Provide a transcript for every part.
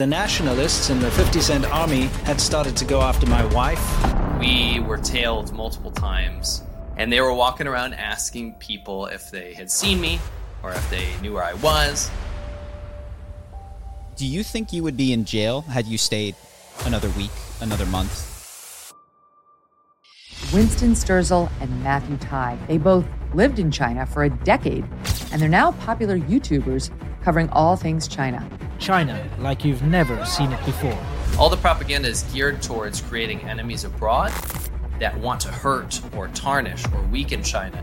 The nationalists in the 50 Cent Army had started to go after my wife. We were tailed multiple times, and they were walking around asking people if they had seen me or if they knew where I was. Do you think you would be in jail had you stayed another week, another month? Winston Sterzel and Matthew Tye. They both lived in China for a decade, and they're now popular YouTubers covering all things China. China like you've never seen it before. All the propaganda is geared towards creating enemies abroad that want to hurt or tarnish or weaken China.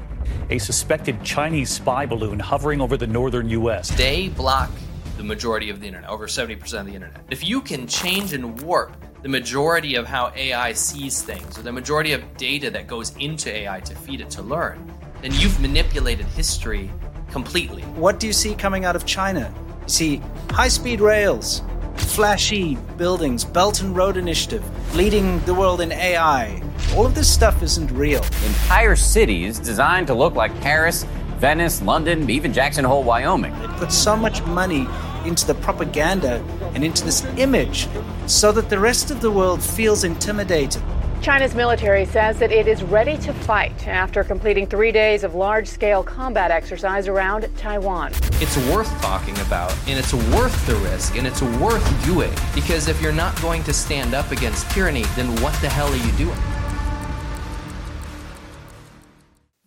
A suspected Chinese spy balloon hovering over the northern U.S. They block the majority of the internet, over 70% of the internet. If you can change and warp the majority of how AI sees things, or the majority of data that goes into AI to feed it to learn, then you've manipulated history completely. What do you see coming out of China? See high speed rails, flashy buildings, Belt and Road Initiative, leading the world in AI. All of this stuff isn't real. Entire cities designed to look like Paris, Venice, London, even Jackson Hole, Wyoming. They put so much money into the propaganda and into this image so that the rest of the world feels intimidated. China's military says that it is ready to fight after completing three days of large scale combat exercise around Taiwan. It's worth talking about, and it's worth the risk, and it's worth doing. Because if you're not going to stand up against tyranny, then what the hell are you doing?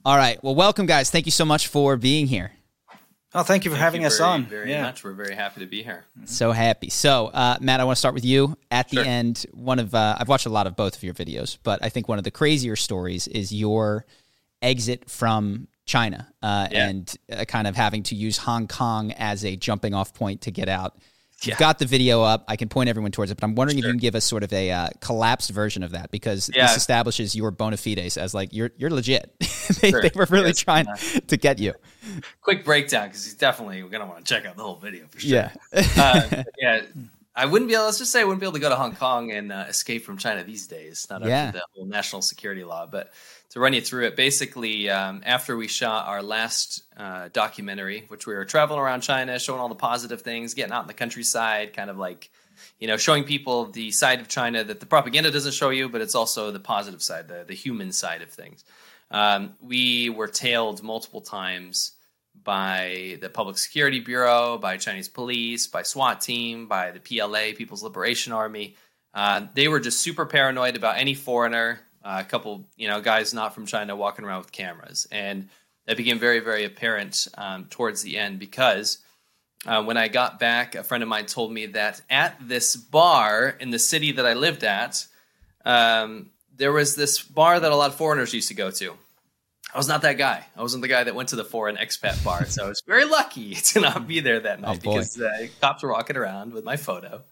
All right. Well, welcome, guys. Thank you so much for being here. Oh, thank you for Thank having you us very, on. Very yeah. much. We're very happy to be here. So happy. So, uh, Matt, I want to start with you. At the Sure. end, one of uh, I've watched a lot of both of your videos, but I think one of the crazier stories is your exit from China uh, Yeah. and uh, kind of having to use Hong Kong as a jumping off point to get out. Yeah. You've got the video up. I can point everyone towards it, but I'm wondering if you can give us sort of a uh, collapsed version of that because Yeah. this establishes your bona fides as like you're you're legit. they, Sure. they were really Yes. trying to get you. Quick breakdown because he's definitely going to want to check out the whole video for sure. Yeah. uh, yeah. I wouldn't be able. Let's just say I wouldn't be able to go to Hong Kong and uh, escape from China these days. Not Yeah. after the whole national security law, but to run you through it, basically, um, after we shot our last uh, documentary, which we were traveling around China, showing all the positive things, getting out in the countryside, kind of like, you know, showing people the side of China that the propaganda doesn't show you, but it's also the positive side, the the human side of things. Um, we were tailed multiple times by the Public Security Bureau, by Chinese police, by SWAT team, by the PLA, People's Liberation Army. Uh, they were just super paranoid about any foreigner. Uh, a couple, you know, guys not from China walking around with cameras, and that became very, very apparent um, towards the end because uh, when I got back, a friend of mine told me that at this bar in the city that I lived at, um, there was this bar that a lot of foreigners used to go to. I was not that guy. I wasn't the guy that went to the foreign expat bar. So I was very lucky to not be there that night boy. because uh, cops were walking around with my photo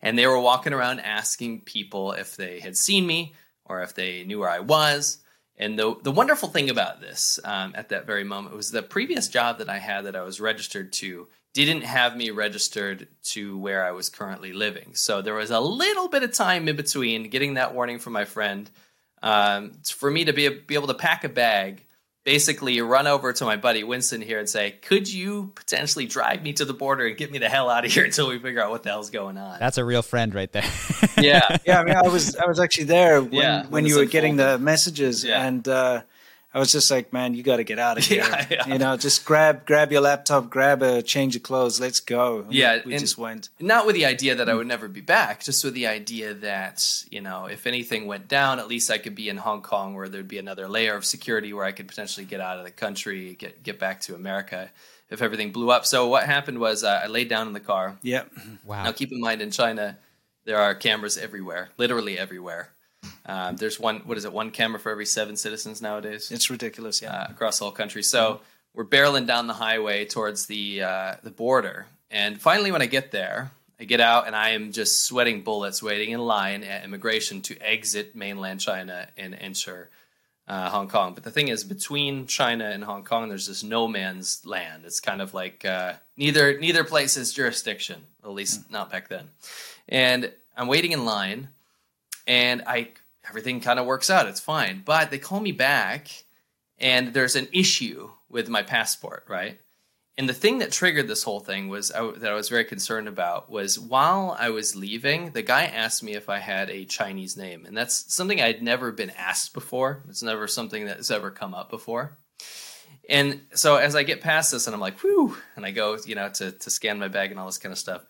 and they were walking around asking people if they had seen me or if they knew where I was. And the, the wonderful thing about this um, at that very moment was the previous job that I had that I was registered to didn't have me registered to where I was currently living. So there was a little bit of time in between getting that warning from my friend um, for me to be, be able to pack a bag, basically you run over to my buddy Winston here and say, Could you potentially drive me to the border and get me the hell out of here until we figure out what the hell's going on? That's a real friend right there. yeah. yeah, I mean, I was I was actually there when, Yeah, when when you this were getting the messages, Yeah. and uh, I was just like, man, you got to get out of here. Yeah, yeah. You know, just grab grab your laptop, grab a change of clothes, let's go. And Yeah, we and- just went. not with the idea that I would never be back, just with the idea that, you know, if anything went down, at least I could be in Hong Kong where there'd be another layer of security where I could potentially get out of the country, get get back to America if everything blew up. So what happened was uh, I laid down in the car. Yeah, wow. Now keep in mind in China there are cameras everywhere, literally everywhere. Um, there's one what is it, one camera for every seven citizens nowadays? it's ridiculous. Yeah, uh, across the whole country. So we're barreling down the highway towards the uh, the border, and finally, when I get there, I get out and I am just sweating bullets, waiting in line at immigration to exit mainland China and enter uh, Hong Kong. But the thing is, between China and Hong Kong, there's this no man's land. It's kind of like uh, neither neither place is jurisdiction, at least not back then. And I'm waiting in line, and I everything kind of works out. It's fine, but they call me back, and there's an issue with my passport, right? And the thing that triggered this whole thing was I, that I was very concerned about was while I was leaving, the guy asked me if I had a Chinese name, and that's something I'd never been asked before. It's never something that's ever come up before. And so as I get past this, and I'm like, whew, and I go, you know, to to scan my bag and all this kind of stuff,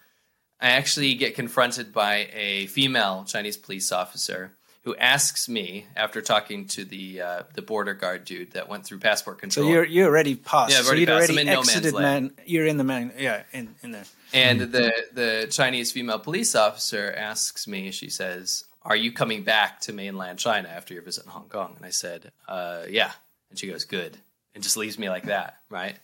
I actually get confronted by a female Chinese police officer who asks me after talking to the uh, the border guard dude that went through passport control. So you're you already passed. Yeah, I've so already you'd passed. already I'm in no man's exited land. man. You're in the man. Yeah, in in there. And the the Chinese female police officer asks me, she says, "Are you coming back to mainland China after your visit in Hong Kong?" And I said, uh, "Yeah." And she goes, "Good," and just leaves me like that, right?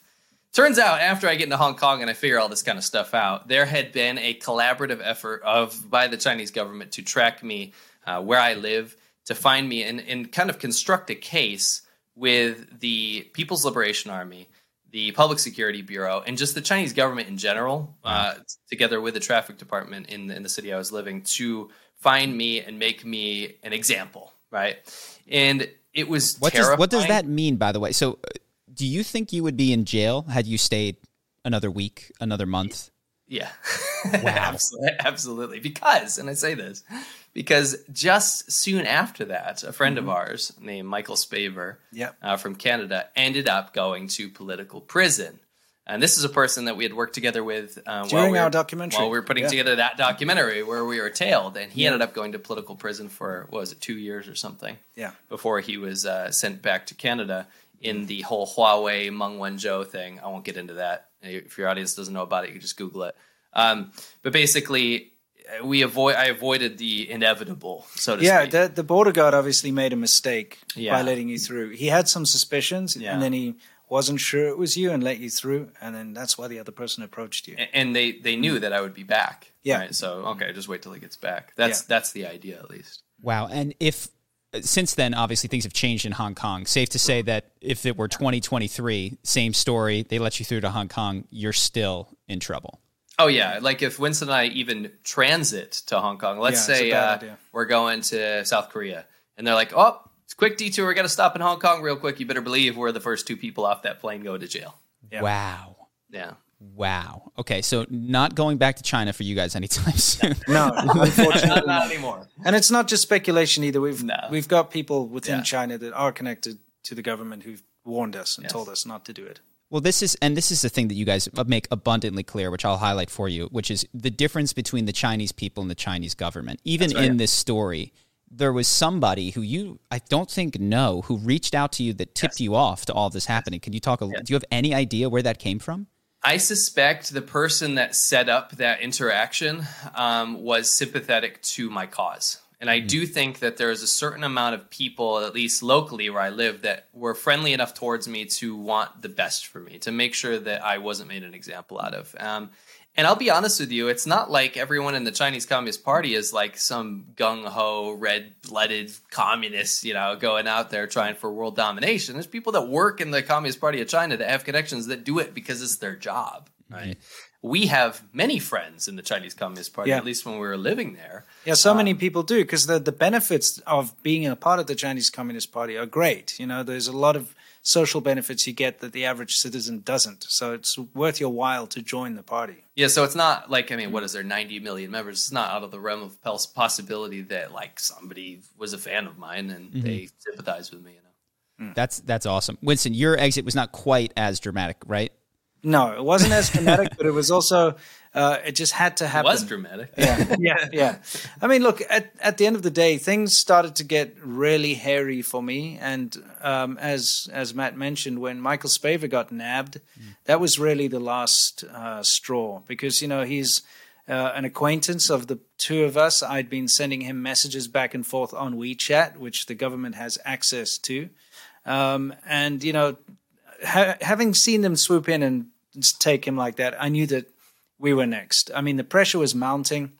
Turns out, after I get into Hong Kong and I figure all this kind of stuff out, there had been a collaborative effort of by the Chinese government to track me uh, where I live, to find me, and, and kind of construct a case with the People's Liberation Army, the Public Security Bureau, and just the Chinese government in general, uh, together with the traffic department in in the city I was living, to find me and make me an example, right? And it was What does what does that mean, by the way? So, uh, do you think you would be in jail had you stayed another week, another month? Yeah. absolutely, absolutely. Because, and I say this, because just soon after that, a friend of ours named Michael Spavor Yep. uh, from Canada ended up going to political prison. And this is a person that we had worked together with uh, while During we our were, documentary. While we were putting Yeah. together that documentary where we were tailed, and he Yeah. ended up going to political prison for what was it, two years or something? Yeah. Before he was uh, sent back to Canada in the whole Huawei Meng Wanzhou thing. I won't get into that. If your audience doesn't know about it, you can just Google it. Um, but basically, uh, we avoid. I avoided the inevitable, so to Yeah, speak. the, the border guard obviously made a mistake Yeah. by letting you through. He had some suspicions, Yeah. and then he wasn't sure it was you and let you through, and then that's why the other person approached you. A- and they they knew that I would be back. Yeah. Right? So okay, just wait till he gets back. That's Yeah. that's the idea at least. Wow. And if since then, obviously things have changed in Hong Kong. Safe to say that if it were 2023, same story, they let you through to Hong Kong, you're still in trouble. Oh yeah, like if Winston and I even transit to Hong Kong, let's Yeah, say uh, we're going to South Korea, and they're like, "Oh, it's a quick detour. We got to stop in Hong Kong real quick." You better believe we're the first two people off that plane going to jail. Yeah. Wow. Yeah. Wow. Okay, so not going back to China for you guys anytime soon. No, unfortunately, Not, not anymore. and it's not just speculation either. We've No. we've got people within Yeah. China that are connected to the government who've warned us and Yes. told us not to do it. Well, this is, and this is the thing that you guys make abundantly clear, which I'll highlight for you, which is the difference between the Chinese people and the Chinese government. Even in this story, there was somebody who you, I don't think, know, who reached out to you that tipped you off to all this happening. Can you talk? A, Do you have any idea where that came from? I suspect the person that set up that interaction um, was sympathetic to my cause. And I do think that there is a certain amount of people, at least locally where I live, that were friendly enough towards me to want the best for me, to make sure that I wasn't made an example out of. Um, and I'll be honest with you, it's not like everyone in the Chinese Communist Party is like some gung ho, red blooded communist, you know, going out there trying for world domination. There's people that work in the Communist Party of China that have connections that do it because it's their job, right? We have many friends in the Chinese Communist Party, Yeah. at least when we were living there. Yeah, so many um, people do because the the benefits of being a part of the Chinese Communist Party are great. You know, there's a lot of social benefits you get that the average citizen doesn't. So it's worth your while to join the party. Yeah, so it's not like I mean, what is there? Ninety million members. It's not out of the realm of possibility that like somebody was a fan of mine and mm-hmm. they sympathize with me. You know, mm. That's that's awesome, Winston. Your exit was not quite as dramatic, right? No, it wasn't as dramatic, but it was also uh, it just had to happen. it happen. was dramatic. yeah, yeah, yeah. I mean, look at at the end of the day, things started to get really hairy for me, and um, as as Matt mentioned, when Michael Spavor got nabbed, that was really the last uh, straw because you know he's. Uh, an acquaintance of the two of us, I'd been sending him messages back and forth on WeChat, which the government has access to. Um, and, you know, ha- having seen them swoop in and take him like that, I knew that we were next. I mean, the pressure was mounting.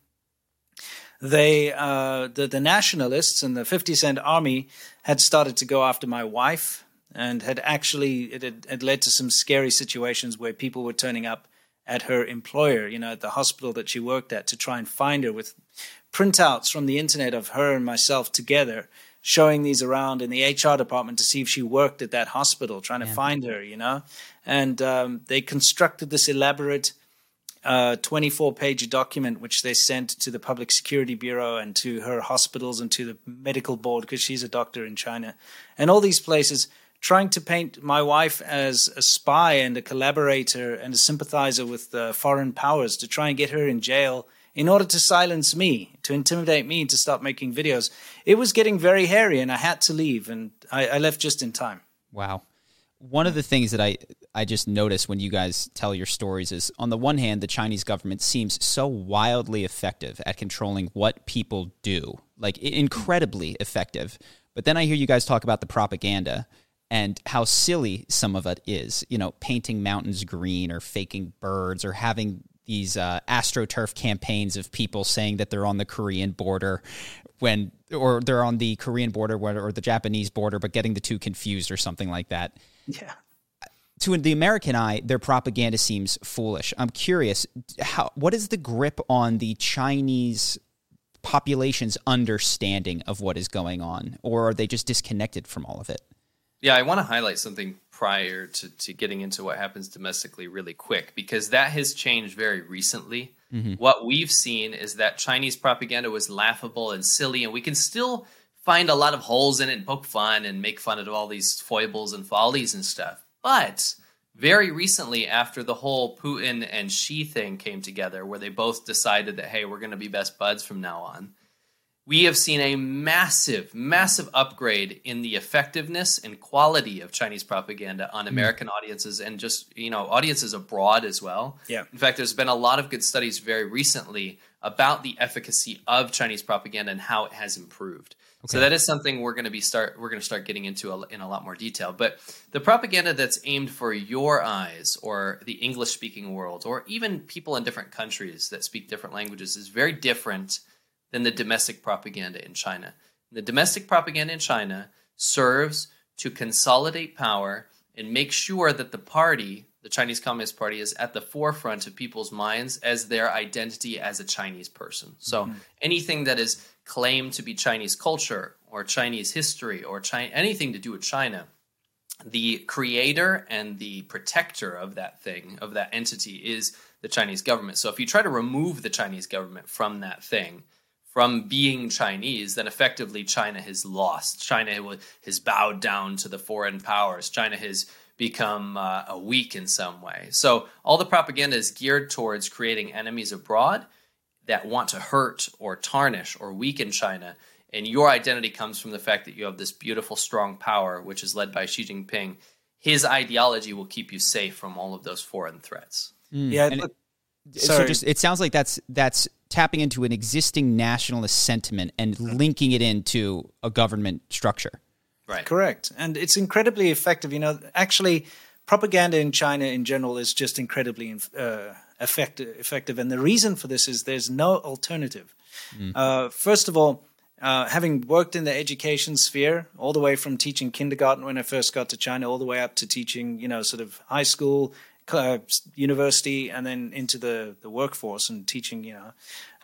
They, uh, the the nationalists and the Fifty Cent Army had started to go after my wife, and had actually it had, had led to some scary situations where people were turning up at her employer, you know, at the hospital that she worked at, to try and find her with printouts from the internet of her and myself together, showing these around in the HR department to see if she worked at that hospital, trying to find her, you know. And um, they constructed this elaborate 24 uh, page document which they sent to the Public Security Bureau and to her hospitals and to the medical board because she's a doctor in China. And all these places trying to paint my wife as a spy and a collaborator and a sympathizer with the foreign powers to try and get her in jail in order to silence me, to intimidate me to stop making videos. It was getting very hairy and I had to leave and I, I left just in time. Wow. One of the things that I, I just notice when you guys tell your stories is on the one hand, the Chinese government seems so wildly effective at controlling what people do, like incredibly effective. But then I hear you guys talk about the propaganda and how silly some of it is. You know, painting mountains green or faking birds or having these uh, astroturf campaigns of people saying that they're on the Korean border when or they're on the Korean border or the Japanese border, but getting the two confused or something like that. Yeah. To the American eye, their propaganda seems foolish. I'm curious, how what is the grip on the Chinese population's understanding of what is going on, or are they just disconnected from all of it? Yeah, I want to highlight something prior to, to getting into what happens domestically really quick because that has changed very recently. Mm-hmm. What we've seen is that Chinese propaganda was laughable and silly, and we can still find a lot of holes in it and poke fun and make fun of all these foibles and follies and stuff. But very recently, after the whole Putin and Xi thing came together, where they both decided that, hey, we're going to be best buds from now on, we have seen a massive, massive upgrade in the effectiveness and quality of Chinese propaganda on hmm. American audiences and just, you know, audiences abroad as well. Yeah. In fact, there's been a lot of good studies very recently about the efficacy of Chinese propaganda and how it has improved. Okay. So that is something we're going to be start we're going to start getting into in a lot more detail. But the propaganda that's aimed for your eyes or the English speaking world or even people in different countries that speak different languages is very different than the domestic propaganda in China. The domestic propaganda in China serves to consolidate power and make sure that the party, the Chinese Communist Party, is at the forefront of people's minds as their identity as a Chinese person. So mm-hmm. anything that is claimed to be Chinese culture or Chinese history or China, anything to do with China, the creator and the protector of that thing, of that entity, is the Chinese government. So if you try to remove the Chinese government from that thing, from being Chinese, then effectively China has lost. China has bowed down to the foreign powers. China has become uh, weak in some way. So all the propaganda is geared towards creating enemies abroad that want to hurt or tarnish or weaken China. And your identity comes from the fact that you have this beautiful, strong power, which is led by Xi Jinping. His ideology will keep you safe from all of those foreign threats. Mm. Yeah. It, so just it sounds like that's that's tapping into an existing nationalist sentiment and linking it into a government structure. Right. Correct. And it's incredibly effective. You know, actually, propaganda in China in general is just incredibly uh, effective, effective. And the reason for this is there's no alternative. Mm. Uh, first of all, uh, having worked in the education sphere, all the way from teaching kindergarten when I first got to China, all the way up to teaching, you know, sort of high school, uh, university and then into the, the workforce and teaching, you know,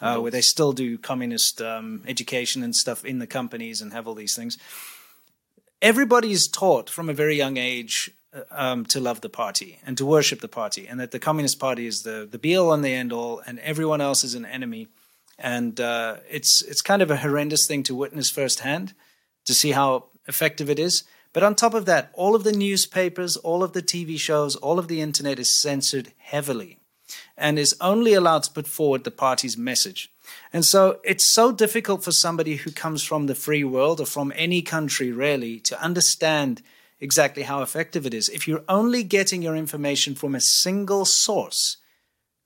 uh, where they still do communist um, education and stuff in the companies and have all these things. Everybody is taught from a very young age um, to love the party and to worship the party, and that the Communist Party is the the be all and the end all, and everyone else is an enemy. And uh, it's it's kind of a horrendous thing to witness firsthand, to see how effective it is. But on top of that, all of the newspapers, all of the TV shows, all of the internet is censored heavily and is only allowed to put forward the party's message. And so it's so difficult for somebody who comes from the free world or from any country really to understand exactly how effective it is. If you're only getting your information from a single source,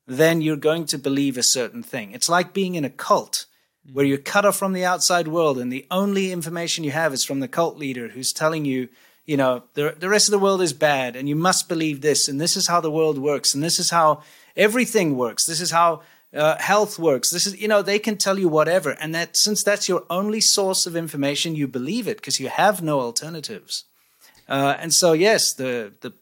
then you're going to believe a certain thing. It's like being in a cult where you're cut off from the outside world and the only information you have is from the cult leader who's telling you, you know, the, the rest of the world is bad and you must believe this and this is how the world works and this is how everything works. This is how uh, health works. This is, you know, they can tell you whatever. And that since that's your only source of information, you believe it because you have no alternatives. Uh, and so, yes, the, the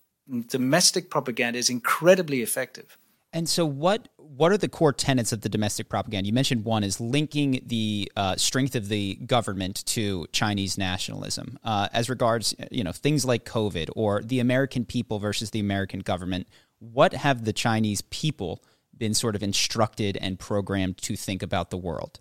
domestic propaganda is incredibly effective. And so, what what are the core tenets of the domestic propaganda? You mentioned one is linking the uh, strength of the government to Chinese nationalism. Uh, as regards, you know, things like COVID or the American people versus the American government, what have the Chinese people been sort of instructed and programmed to think about the world?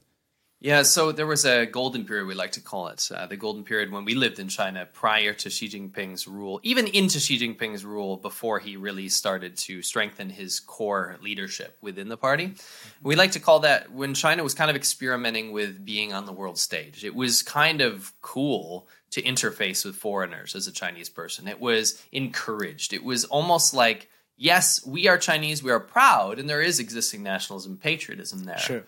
Yeah, so there was a golden period, we like to call it, uh, the golden period when we lived in China prior to Xi Jinping's rule, even into Xi Jinping's rule before he really started to strengthen his core leadership within the party. We like to call that when China was kind of experimenting with being on the world stage. It was kind of cool to interface with foreigners as a Chinese person. It was encouraged. It was almost like, yes, we are Chinese, we are proud, and there is existing nationalism, patriotism there. Sure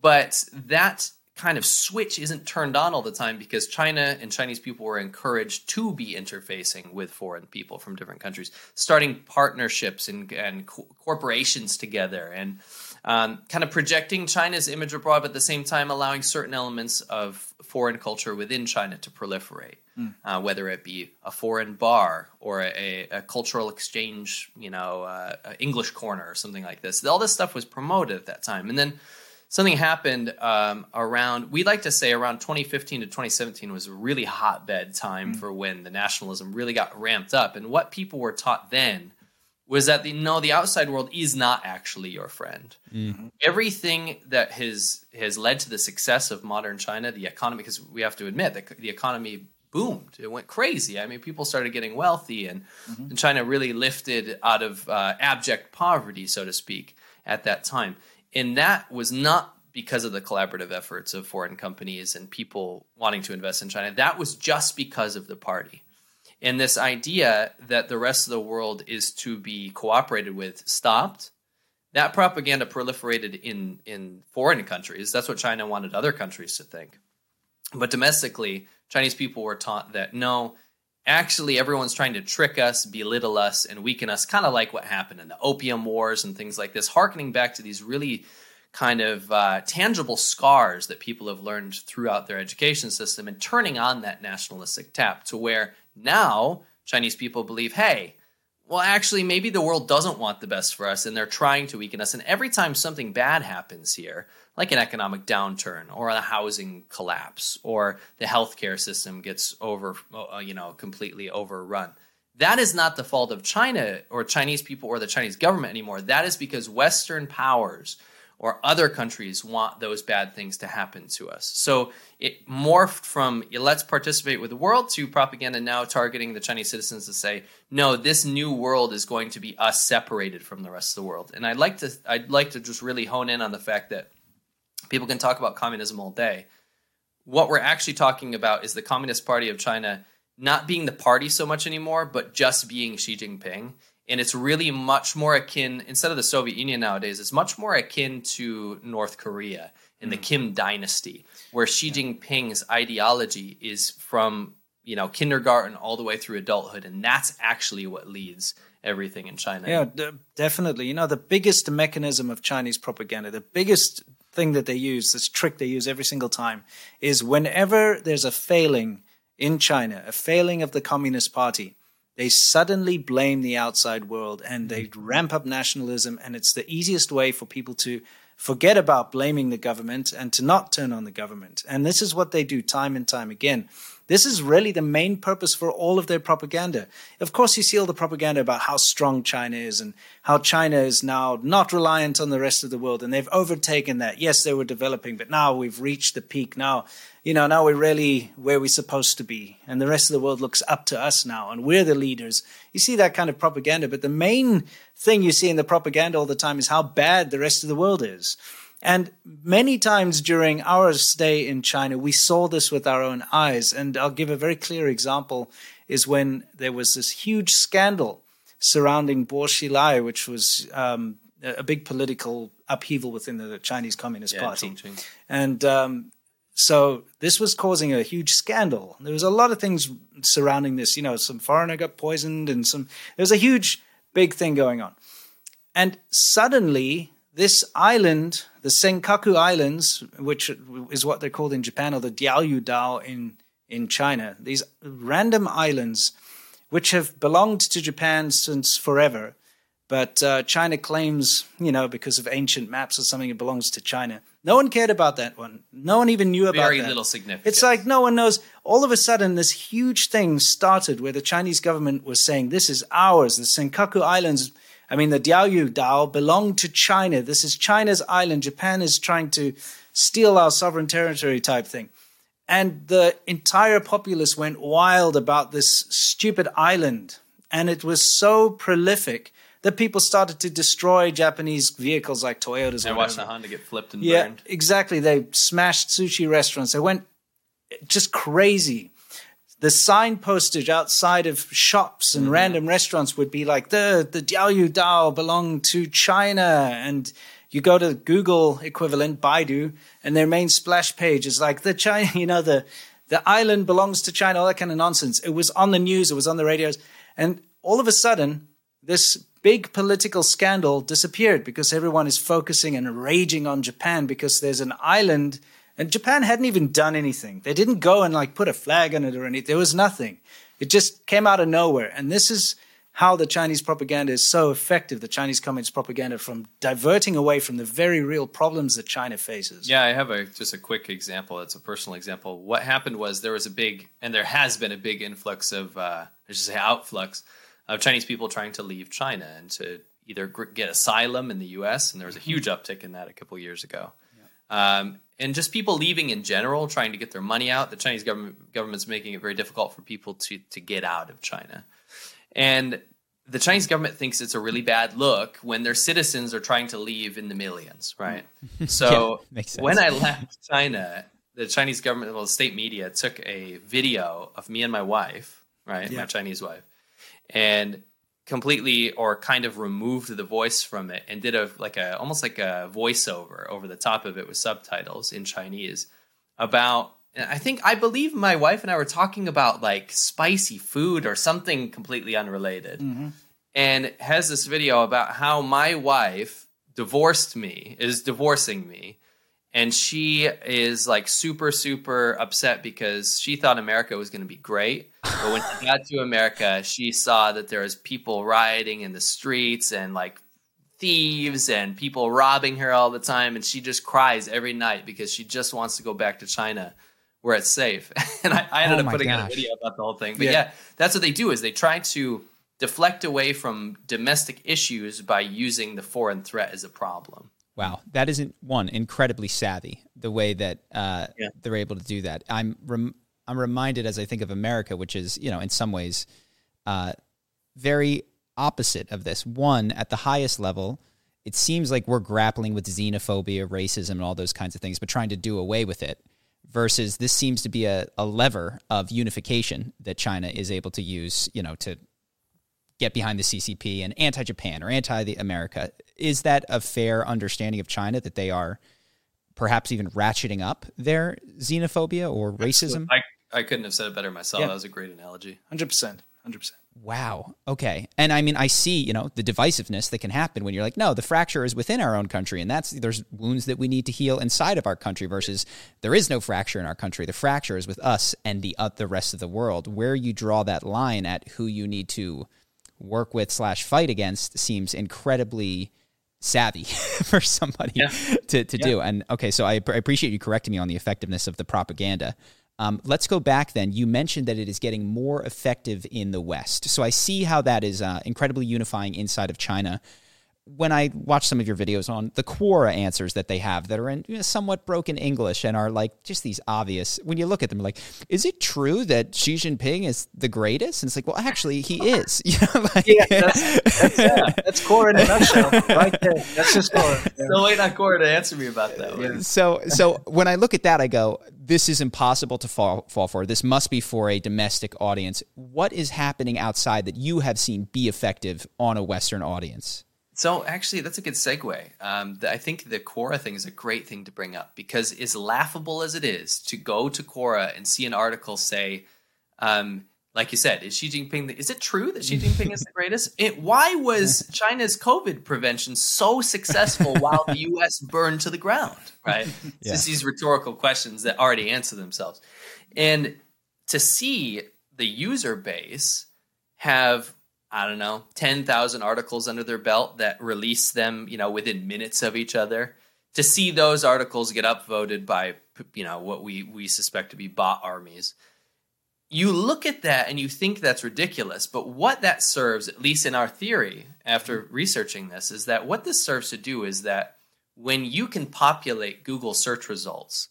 but that kind of switch isn't turned on all the time because China and Chinese people were encouraged to be interfacing with foreign people from different countries, starting partnerships and, and co- corporations together, and um, kind of projecting China's image abroad, but at the same time allowing certain elements of foreign culture within China to proliferate, mm. uh, whether it be a foreign bar or a, a cultural exchange, you know, uh, English corner or something like this. All this stuff was promoted at that time, and then something happened um, around we like to say around 2015 to 2017 was a really hotbed time mm. for when the nationalism really got ramped up and what people were taught then was that the no the outside world is not actually your friend mm-hmm. everything that has has led to the success of modern china the economy because we have to admit that the economy boomed it went crazy i mean people started getting wealthy and, mm-hmm. and china really lifted out of uh, abject poverty so to speak at that time and that was not because of the collaborative efforts of foreign companies and people wanting to invest in China. That was just because of the party. And this idea that the rest of the world is to be cooperated with stopped. That propaganda proliferated in, in foreign countries. That's what China wanted other countries to think. But domestically, Chinese people were taught that no, actually everyone's trying to trick us, belittle us, and weaken us, kind of like what happened in the opium wars and things like this, harkening back to these really kind of uh, tangible scars that people have learned throughout their education system and turning on that nationalistic tap to where now Chinese people believe, hey, well, actually, maybe the world doesn't want the best for us and they're trying to weaken us. And every time something bad happens here, like an economic downturn or a housing collapse or the healthcare system gets over, uh, you know, completely overrun. That is not the fault of China or Chinese people or the Chinese government anymore. That is because Western powers or other countries want those bad things to happen to us. So it morphed from let's participate with the world to propaganda now targeting the Chinese citizens to say, no, this new world is going to be us separated from the rest of the world. And I'd like to I'd like to just really hone in on the fact that people can talk about communism all day. What we're actually talking about is the Communist Party of China not being the party so much anymore, but just being Xi Jinping and it's really much more akin instead of the Soviet Union nowadays. It's much more akin to North Korea in mm. the Kim dynasty, where Xi Jinping's ideology is from you know kindergarten all the way through adulthood, and that's actually what leads everything in China. Yeah, d- definitely. You know, the biggest mechanism of Chinese propaganda, the biggest thing that they use, this trick they use every single time, is whenever there's a failing in China, a failing of the Communist Party they suddenly blame the outside world and they mm-hmm. ramp up nationalism. And it's the easiest way for people to forget about blaming the government and to not turn on the government. And this is what they do time and time again. This is really the main purpose for all of their propaganda. Of course, you see all the propaganda about how strong China is and how China is now not reliant on the rest of the world and they've overtaken that. Yes, they were developing, but now we've reached the peak. Now you know, now we're really where we're supposed to be, and the rest of the world looks up to us now, and we're the leaders. You see that kind of propaganda, but the main thing you see in the propaganda all the time is how bad the rest of the world is. And many times during our stay in China, we saw this with our own eyes. And I'll give a very clear example is when there was this huge scandal surrounding Bo Xilai, which was um, a big political upheaval within the Chinese Communist yeah, Party. And um, so this was causing a huge scandal. There was a lot of things surrounding this. You know, some foreigner got poisoned, and some there was a huge, big thing going on. And suddenly, this island, the Senkaku Islands, which is what they're called in Japan, or the Diaoyu Dao in in China, these random islands, which have belonged to Japan since forever, But uh, China claims, you know, because of ancient maps or something, it belongs to China. No one cared about that one. No one even knew about Very that. little significance. It's like no one knows. All of a sudden, this huge thing started where the Chinese government was saying, "This is ours. The Senkaku Islands." I mean, the Diaoyu Dao belong to China. This is China's island. Japan is trying to steal our sovereign territory, type thing. And the entire populace went wild about this stupid island, and it was so prolific that people started to destroy Japanese vehicles like Toyotas. I watched the Honda get flipped and Yeah, burned. exactly. They smashed sushi restaurants. They went just crazy. The sign postage outside of shops and mm-hmm. random restaurants would be like the the Diaoyu Dao belong to China, and you go to Google equivalent Baidu, and their main splash page is like the China, you know the the island belongs to China, all that kind of nonsense. It was on the news, it was on the radios, and all of a sudden, this big political scandal disappeared because everyone is focusing and raging on Japan because there's an island and Japan hadn't even done anything. They didn't go and like put a flag on it or anything. There was nothing. It just came out of nowhere. And this is how the Chinese propaganda is so effective, the Chinese Communist propaganda, from diverting away from the very real problems that China faces. Yeah, I have a just a quick example. It's a personal example. What happened was there was a big, and there has been a big influx of, uh, I should say, outflux of Chinese people trying to leave China and to either get asylum in the U.S. And there was a huge uptick in that a couple years ago. Um, and just people leaving in general, trying to get their money out. The Chinese government government's making it very difficult for people to to get out of China, and the Chinese government thinks it's a really bad look when their citizens are trying to leave in the millions, right? So Yeah, when I left China, the Chinese government, well, the state media took a video of me and my wife, right, my Chinese wife, and completely or kind of removed the voice from it and did a like a almost like a voiceover over the top of it with subtitles in Chinese about and I think I believe my wife and I were talking about like spicy food or something completely unrelated. Mm-hmm. And has this video about how my wife divorced me, is divorcing me. And she is like super, super upset because she thought America was going to be great. But when she got to America, she saw that there was people rioting in the streets and like thieves and people robbing her all the time. And she just cries every night because she just wants to go back to China where it's safe. and I, I ended Oh up putting out a video about the whole thing. But Yeah. yeah, that's what they do is they try to deflect away from domestic issues by using the foreign threat as a problem. Wow, that isn't one incredibly savvy the way that uh, Yeah. they're able to do that. I'm rem- I'm reminded as I think of America, which is you know in some ways uh, very opposite of this. One at the highest level, it seems like we're grappling with xenophobia, racism, and all those kinds of things, but trying to do away with it. Versus this seems to be a, a lever of unification that China is able to use, you know, to get behind the CCP and anti-Japan or anti the America. Is that a fair understanding of China that they are perhaps even ratcheting up their xenophobia or racism? I, I couldn't have said it better myself. Yeah. That was a great analogy. 100%. 100%. Wow. Okay. And I mean, I see, you know, the divisiveness that can happen when you're like, no, the fracture is within our own country, and that's there's wounds that we need to heal inside of our country. Versus there is no fracture in our country. The fracture is with us and the uh, the rest of the world. Where you draw that line at who you need to work with slash fight against seems incredibly savvy for somebody Yeah. to, to do. And okay, so I, I appreciate you correcting me on the effectiveness of the propaganda. Um, let's go back then. You mentioned that it is getting more effective in the West. So I see how that is uh, incredibly unifying inside of China. When I watch some of your videos on the Quora answers that they have that are in you know, somewhat broken English and are like just these obvious, when you look at them, like, is it true that Xi Jinping is the greatest? And it's like, well, actually, he is. You know, like, Yeah, that's, that's, yeah, that's Quora in a nutshell, right there. That's just Quora. Yeah. Still waiting on Quora to answer me about that one. so so when I look at that, I go, this is impossible to fall fall for. This must be for a domestic audience. What is happening outside that you have seen be effective on a Western audience? So actually, that's a good segue. Um, the, I think the Quora thing is a great thing to bring up because as laughable as it is to go to Quora and see an article say, um, like you said, is Xi Jinping? The, is it true that Xi Jinping is the greatest? It, why was China's COVID prevention so successful while the U.S. burned to the ground? Right? It's just these rhetorical questions that already answer themselves, and to see the user base have I don't know, 10,000 articles under their belt that release them, you know, within minutes of each other. To see those articles get upvoted by, you know, what we, we suspect to be bot armies. You look at that and you think that's ridiculous, but what that serves, at least in our theory, after researching this, is that what this serves to do is that when you can populate Google search results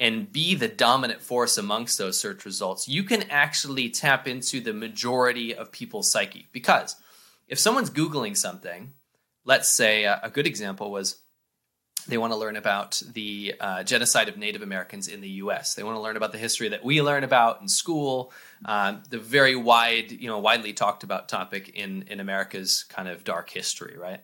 and be the dominant force amongst those search results, you can actually tap into the majority of people's psyche. Because if someone's Googling something, let's say uh, a good example was they want to learn about the uh, genocide of Native Americans in the U.S. They want to learn about the history that we learn about in school, um, the very wide, you know, widely talked about topic in in America's kind of dark history, right?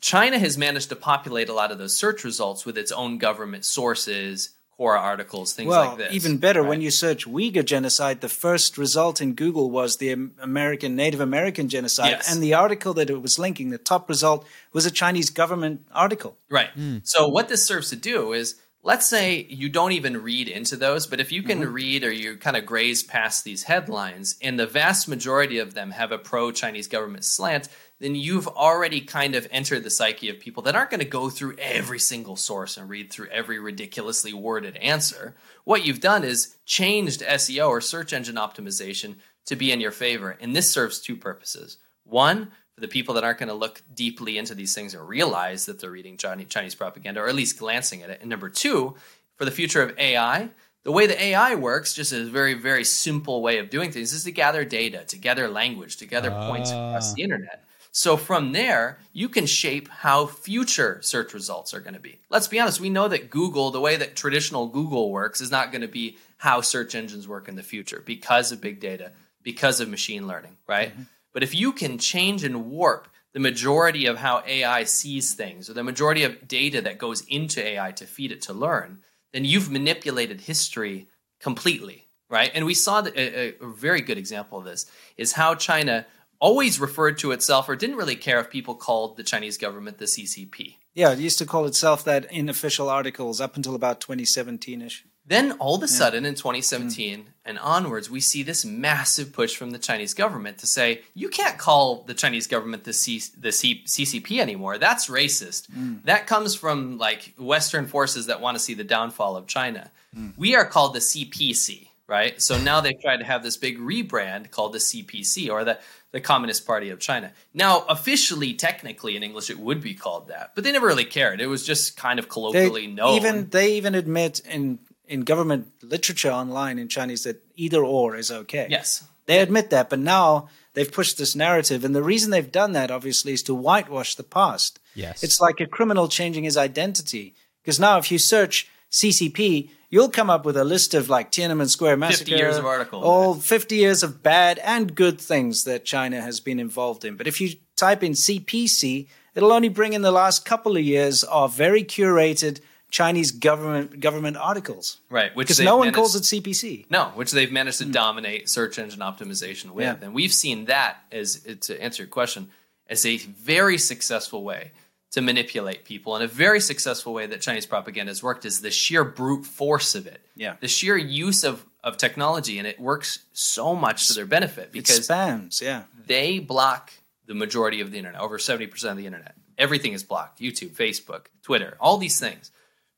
China has managed to populate a lot of those search results with its own government sources, Quora articles, things well, like this. even better, right? when you search Uyghur genocide, the first result in Google was the American Native American genocide, Yes. and the article that it was linking, the top result was a Chinese government article. Right. Hmm. So what this serves to do is let's say you don't even read into those, but if you can mm-hmm. read or you kind of graze past these headlines and the vast majority of them have a pro Chinese government slant, then you've already kind of entered the psyche of people that aren't going to go through every single source and read through every ridiculously worded answer. What you've done is changed SEO or search engine optimization to be in your favor. And this serves two purposes. One, for the people that aren't going to look deeply into these things and realize that they're reading Chinese, propaganda or at least glancing at it. And number two, for the future of AI, the way the AI works, just a very, very simple way of doing things, is to gather data, to gather language, to gather points ah. across the internet. So from there, you can shape how future search results are going to be. Let's be honest, we know that Google, the way that traditional Google works, is not going to be how search engines work in the future because of big data, because of machine learning, right? Mm-hmm. But if you can change and warp the majority of how AI sees things or the majority of data that goes into AI to feed it to learn, then you've manipulated history completely, right? And we saw that a, a very good example of this is how China always referred to itself or didn't really care if people called the Chinese government the CCP. Yeah, it used to call itself that in official articles up until about 2017 ish. Then all of a sudden in 2017 and onwards, we see this massive push from the Chinese government to say, you can't call the Chinese government the, C- the C- CCP anymore. That's racist. Mm. That comes from like Western forces that want to see the downfall of China. Mm. We are called the CPC, right? So now they've tried to have this big rebrand called the CPC or the, the Communist Party of China. Now, officially, technically in English, it would be called that, but they never really cared. It was just kind of They colloquially known. even they even admit in in government literature online in Chinese that either or is okay. yes. They admit that, but now they've pushed this narrative, and the reason they've done that obviously is to whitewash the past. Yes. It's like a criminal changing his identity. Because now, if you search CCP, you'll come up with a list of like Tiananmen Square massacre, years of articles. all 50 years of bad and good things that China has been involved in. But if you type in CPC, it'll only bring in the last couple of years of very curated Chinese government government articles. Right, which Because no one managed- calls it CPC. No, which they've managed to hmm. dominate search engine optimization with. Yeah. And we've seen that as to answer your question as a very successful way to manipulate people and a very successful way that Chinese propaganda has worked is the sheer brute force of it. Yeah. The sheer use of of technology and it works so much to their benefit because It spams, yeah. they block the majority of the internet, over 70% of the internet. Everything is blocked YouTube, Facebook, Twitter, all these things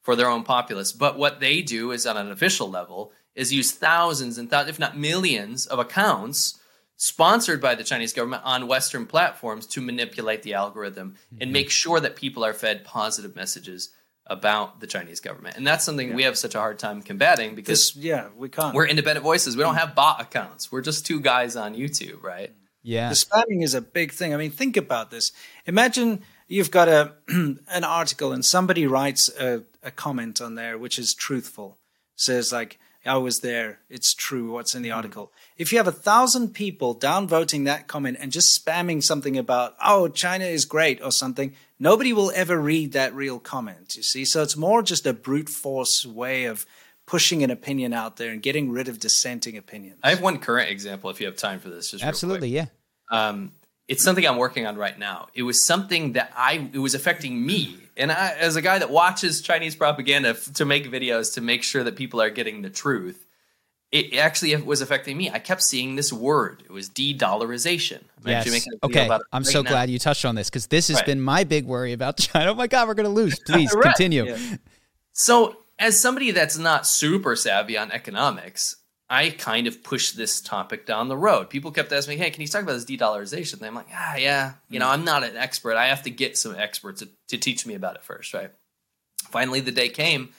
for their own populace. But what they do is on an official level is use thousands and thousands, if not millions, of accounts sponsored by the Chinese government on Western platforms to manipulate the algorithm and mm-hmm. make sure that people are fed positive messages about the Chinese government. And that's something we have such a hard time combating because This, yeah, we can't. we're independent voices. We don't mm-hmm. have bot accounts. We're just two guys on YouTube, right? Yeah. The spamming is a big thing. I mean, think about this. Imagine you've got a an article and somebody writes a, a comment on there which is truthful. Says like, "I was there. It's true. What's in the article?" If you have a thousand people downvoting that comment and just spamming something about, "Oh, China is great" or something, nobody will ever read that real comment. You see, so it's more just a brute force way of pushing an opinion out there and getting rid of dissenting opinions. I have one current example if you have time for this. Just Absolutely, yeah. Um, it's something I'm working on right now. It was something that I it was affecting me, and I, as a guy that watches Chinese propaganda f- to make videos to make sure that people are getting the truth. it actually was affecting me. I kept seeing this word. It was de-dollarization. I'm yes. okay. I'm right so now. glad you touched on this because this has right. been my big worry about China. Oh my God, we're going to lose. Please right. continue. Yeah. So, as somebody that's not super savvy on economics, I kind of pushed this topic down the road. People kept asking me, "Hey, can you talk about this de-dollarization?" thing? I'm like, "Ah, yeah. You know, I'm not an expert. I have to get some experts to, to teach me about it first, right?" Finally, the day came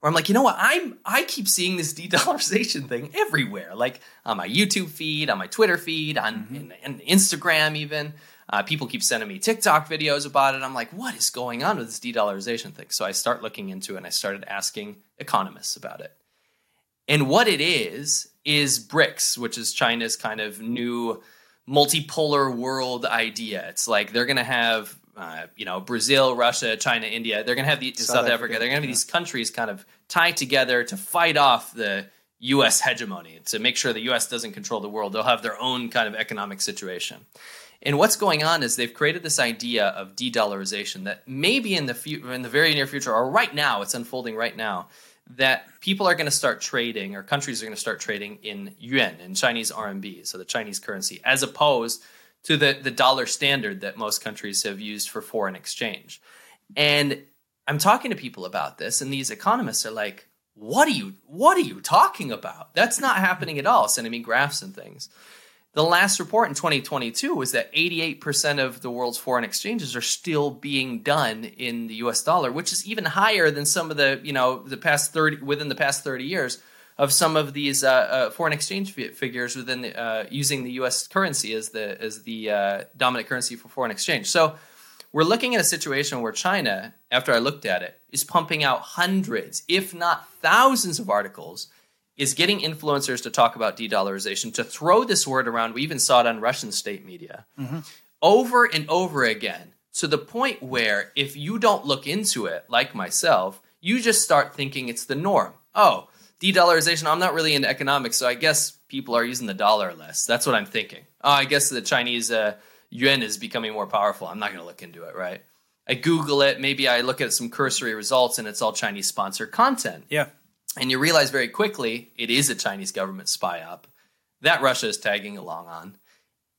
where I'm like, you know what? I'm I keep seeing this de-dollarization thing everywhere, like on my YouTube feed, on my Twitter feed, on mm-hmm. Instagram, even. Uh, people keep sending me TikTok videos about it. I'm like, what is going on with this de-dollarization thing? So I start looking into it, and I started asking economists about it. And what it is is BRICS, which is China's kind of new multipolar world idea. It's like they're going to have uh, you know, Brazil, Russia, China, India. They're going to have the South, South Africa. Africa. They're going to have yeah. these countries kind of tied together to fight off the U.S. hegemony to make sure the U.S. doesn't control the world. They'll have their own kind of economic situation. And what's going on is they've created this idea of de-dollarization that maybe in the fu- in the very near future or right now, it's unfolding right now, that people are going to start trading or countries are going to start trading in yuan in Chinese RMB, so the Chinese currency, as opposed to the, the dollar standard that most countries have used for foreign exchange. And I'm talking to people about this, and these economists are like, what are you what are you talking about? That's not happening at all, sending me graphs and things. The last report in 2022 was that 88% of the world's foreign exchanges are still being done in the US dollar, which is even higher than some of the, you know, the past 30 within the past 30 years of some of these uh, uh, foreign exchange figures within the, uh, using the U.S. currency as the as the uh, dominant currency for foreign exchange. So we're looking at a situation where China, after I looked at it, is pumping out hundreds, if not thousands, of articles. Is getting influencers to talk about de-dollarization, to throw this word around. We even saw it on Russian state media mm-hmm. over and over again, to the point where if you don't look into it, like myself, you just start thinking it's the norm. Oh, de-dollarization. I'm not really into economics, so I guess people are using the dollar less. That's what I'm thinking. Oh, I guess the Chinese uh, yuan is becoming more powerful. I'm not going to look into it, right? I Google it. Maybe I look at some cursory results, and it's all Chinese sponsored content. Yeah, and you realize very quickly it is a Chinese government psyop that Russia is tagging along on.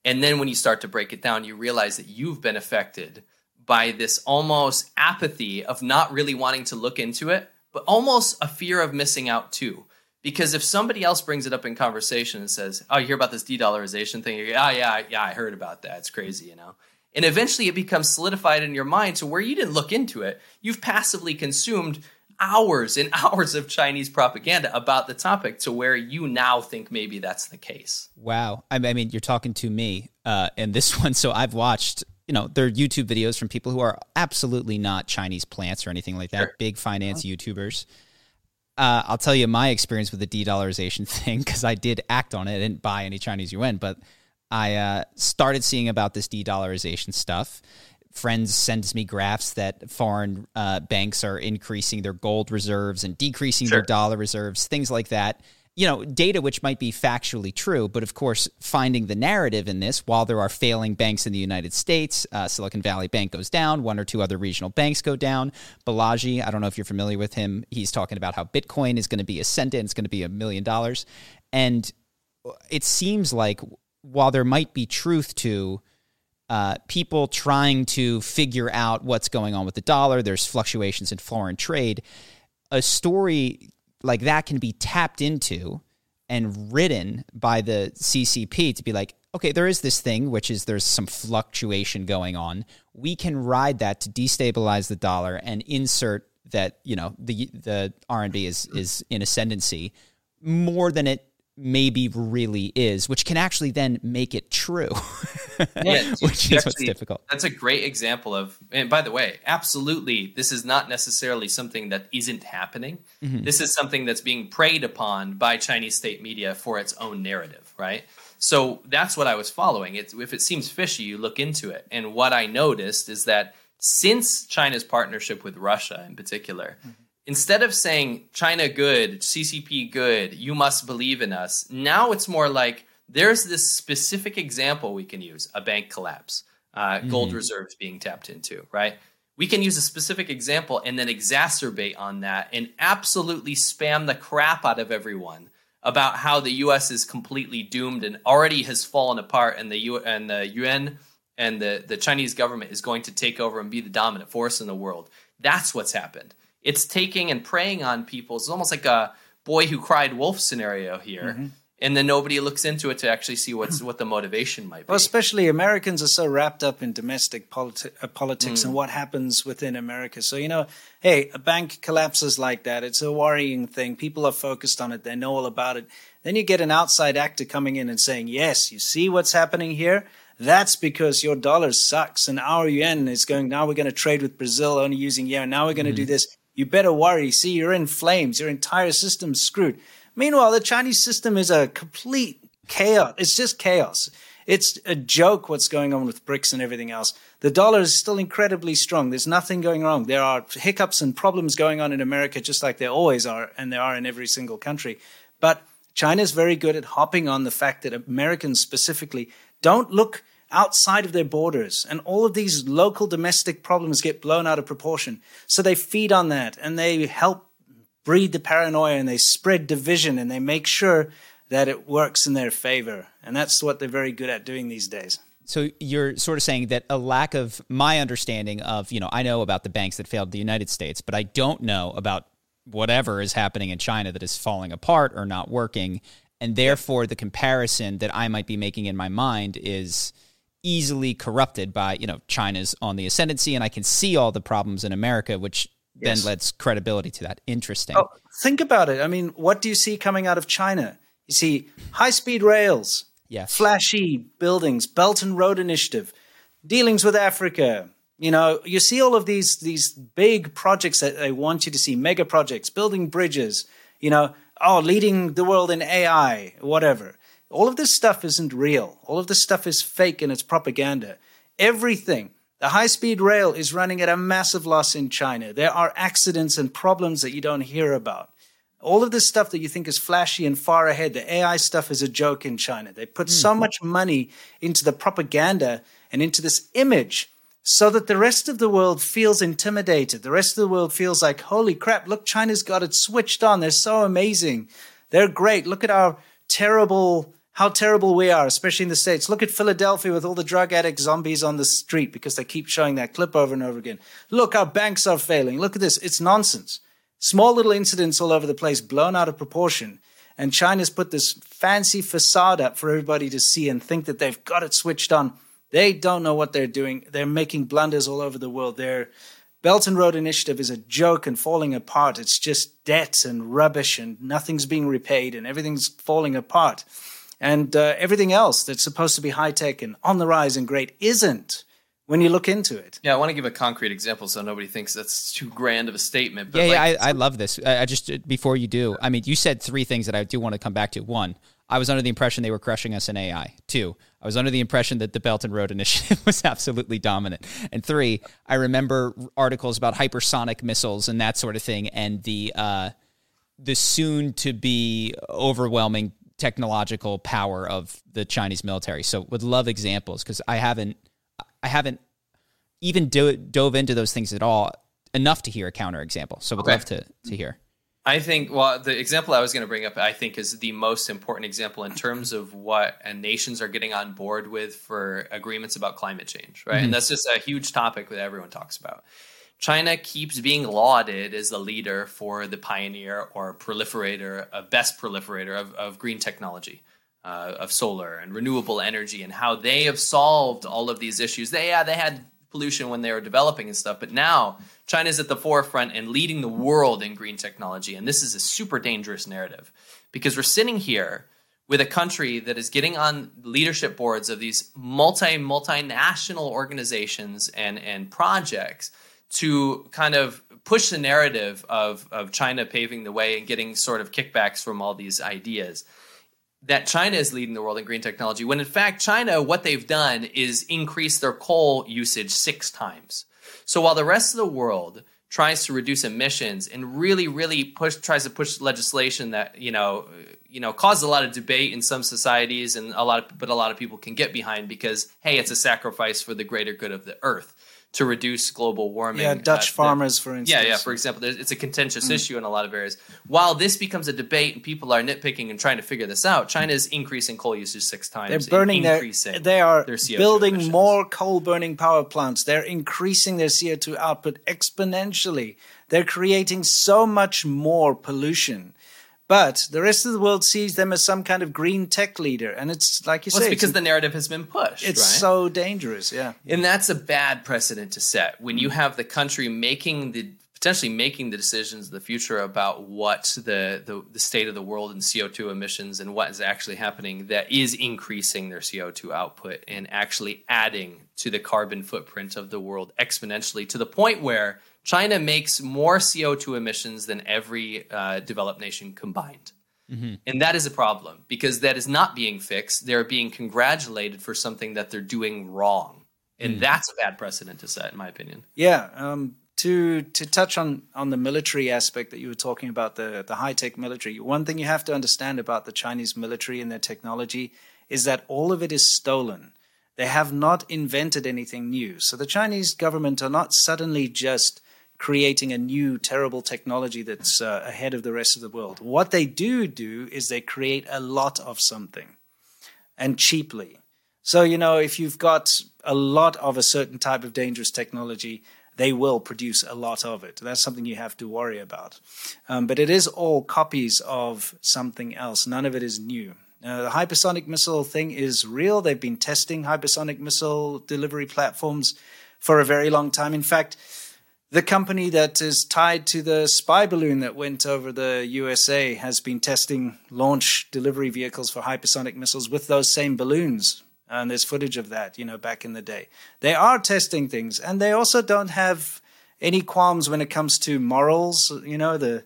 And then when you start to break it down, you realize that you've been affected by this almost apathy of not really wanting to look into it but almost a fear of missing out too. Because if somebody else brings it up in conversation and says, "Oh, you hear about this de-dollarization thing?" You're, "Oh, yeah, yeah, I heard about that. It's crazy, you know." And eventually, it becomes solidified in your mind to where you didn't look into it. You've passively consumed hours and hours of Chinese propaganda about the topic to where you now think maybe that's the case. Wow. I mean, you're talking to me uh, and this one. So I've watched you know, there are YouTube videos from people who are absolutely not Chinese plants or anything like that, sure. big finance oh. YouTubers. Uh, I'll tell you my experience with the de-dollarization thing because I did act on it. I didn't buy any Chinese yuan, but I uh, started seeing about this de-dollarization stuff. Friends sends me graphs that foreign uh, banks are increasing their gold reserves and decreasing sure. their dollar reserves, things like that you know, data which might be factually true, but of course, finding the narrative in this, while there are failing banks in the United States, uh, Silicon Valley Bank goes down, one or two other regional banks go down. Balaji, I don't know if you're familiar with him, he's talking about how Bitcoin is going to be ascendant, it's going to be a million dollars. And it seems like while there might be truth to uh, people trying to figure out what's going on with the dollar, there's fluctuations in foreign trade. A story like that can be tapped into and written by the CCP to be like, okay, there is this thing, which is there's some fluctuation going on. We can ride that to destabilize the dollar and insert that, you know, the the RMB is is in ascendancy more than it maybe really is, which can actually then make it true. yeah, which is what's difficult. That's a great example of, and by the way, absolutely, this is not necessarily something that isn't happening. Mm-hmm. This is something that's being preyed upon by Chinese state media for its own narrative, right? So that's what I was following. It's, if it seems fishy, you look into it. And what I noticed is that since China's partnership with Russia in particular, mm-hmm instead of saying China good, CCP good, you must believe in us, now it's more like there's this specific example we can use a bank collapse, uh, mm-hmm. gold reserves being tapped into, right? We can use a specific example and then exacerbate on that and absolutely spam the crap out of everyone about how the U.S. is completely doomed and already has fallen apart, and the U and the UN and the the Chinese government is going to take over and be the dominant force in the world. That's what's happened. It's taking and preying on people. It's almost like a boy who cried wolf scenario here. Mm-hmm and then nobody looks into it to actually see what's what the motivation might be. Well, especially Americans are so wrapped up in domestic politi- uh, politics mm. and what happens within America. So you know, hey, a bank collapses like that. It's a worrying thing. People are focused on it. They know all about it. Then you get an outside actor coming in and saying, "Yes, you see what's happening here." That's because your dollar sucks and our yuan is going. Now we're going to trade with Brazil only using yen. Now we're going to mm. do this. You better worry. See, you're in flames. Your entire system's screwed. Meanwhile, the Chinese system is a complete chaos. It's just chaos. It's a joke what's going on with BRICS and everything else. The dollar is still incredibly strong. There's nothing going wrong. There are hiccups and problems going on in America, just like there always are, and there are in every single country. But China is very good at hopping on the fact that Americans specifically don't look outside of their borders, and all of these local domestic problems get blown out of proportion. So they feed on that and they help breed the paranoia and they spread division and they make sure that it works in their favor. And that's what they're very good at doing these days. So you're sort of saying that a lack of my understanding of, you know, I know about the banks that failed the United States, but I don't know about whatever is happening in China that is falling apart or not working. And therefore, the comparison that I might be making in my mind is easily corrupted by, you know, China's on the ascendancy. And I can see all the problems in America, which yes. then lends credibility to that. Interesting. Oh, think about it. I mean, what do you see coming out of China? You see high speed rails, yes. flashy buildings, Belt and Road Initiative, dealings with Africa. You know, you see all of these these big projects that they want you to see, mega projects, building bridges. You know, oh, leading the world in AI, whatever. All of this stuff isn't real. All of this stuff is fake and it's propaganda. Everything the high speed rail is running at a massive loss in China. There are accidents and problems that you don't hear about. All of this stuff that you think is flashy and far ahead, the AI stuff is a joke in China. They put mm-hmm. so much money into the propaganda and into this image so that the rest of the world feels intimidated. The rest of the world feels like, holy crap, look, China's got it switched on. They're so amazing. They're great. Look at our terrible how terrible we are, especially in the States. Look at Philadelphia with all the drug addict zombies on the street because they keep showing that clip over and over again. Look, our banks are failing. Look at this. It's nonsense. Small little incidents all over the place, blown out of proportion. And China's put this fancy facade up for everybody to see and think that they've got it switched on. They don't know what they're doing. They're making blunders all over the world. Their Belt and Road Initiative is a joke and falling apart. It's just debt and rubbish and nothing's being repaid and everything's falling apart and uh, everything else that's supposed to be high tech and on the rise and great isn't when you look into it. Yeah, I want to give a concrete example so nobody thinks that's too grand of a statement. But yeah, like, yeah, I, I, love this. I, I just before you do, I mean, you said three things that I do want to come back to. One, I was under the impression they were crushing us in AI. Two, I was under the impression that the Belt and Road Initiative was absolutely dominant. And three, I remember articles about hypersonic missiles and that sort of thing, and the uh, the soon to be overwhelming technological power of the Chinese military. So would love examples because I haven't I haven't even do, dove into those things at all enough to hear a counterexample. So would okay. love to to hear. I think well the example I was going to bring up I think is the most important example in terms of what nations are getting on board with for agreements about climate change, right? Mm-hmm. And that's just a huge topic that everyone talks about. China keeps being lauded as the leader for the pioneer or proliferator, a best proliferator of, of green technology, uh, of solar and renewable energy, and how they have solved all of these issues. They yeah, they had pollution when they were developing and stuff, but now China's at the forefront and leading the world in green technology. And this is a super dangerous narrative because we're sitting here with a country that is getting on leadership boards of these multi multinational organizations and and projects to kind of push the narrative of, of China paving the way and getting sort of kickbacks from all these ideas that China is leading the world in green technology, when in fact, China, what they've done is increase their coal usage six times. So while the rest of the world tries to reduce emissions and really, really push tries to push legislation that you know, you know, causes a lot of debate in some societies, and a lot, of, but a lot of people can get behind because hey, it's a sacrifice for the greater good of the earth. To reduce global warming. Yeah, Dutch uh, farmers, for instance. Yeah, yeah. For example, it's a contentious mm. issue in a lot of areas. While this becomes a debate and people are nitpicking and trying to figure this out, China is increasing coal usage six times. They're burning their. They are their building emissions. more coal burning power plants. They're increasing their CO two output exponentially. They're creating so much more pollution but the rest of the world sees them as some kind of green tech leader, and it's like you well, say, it's because the narrative has been pushed. It's right? so dangerous, yeah. And that's a bad precedent to set when you have the country making the potentially making the decisions of the future about what the, the, the state of the world and CO2 emissions and what is actually happening that is increasing their CO2 output and actually adding to the carbon footprint of the world exponentially to the point where China makes more CO2 emissions than every uh, developed nation combined. Mm-hmm. And that is a problem because that is not being fixed. They're being congratulated for something that they're doing wrong. And mm. that's a bad precedent to set, in my opinion. Yeah. Um, to to touch on on the military aspect that you were talking about, the the high tech military. One thing you have to understand about the Chinese military and their technology is that all of it is stolen. They have not invented anything new. So the Chinese government are not suddenly just creating a new terrible technology that's uh, ahead of the rest of the world. What they do do is they create a lot of something and cheaply. So, you know, if you've got a lot of a certain type of dangerous technology, they will produce a lot of it. That's something you have to worry about. Um, but it is all copies of something else. None of it is new. Uh, the hypersonic missile thing is real. They've been testing hypersonic missile delivery platforms for a very long time. In fact, the company that is tied to the spy balloon that went over the USA has been testing launch delivery vehicles for hypersonic missiles with those same balloons. And there's footage of that, you know, back in the day. They are testing things, and they also don't have any qualms when it comes to morals, you know, the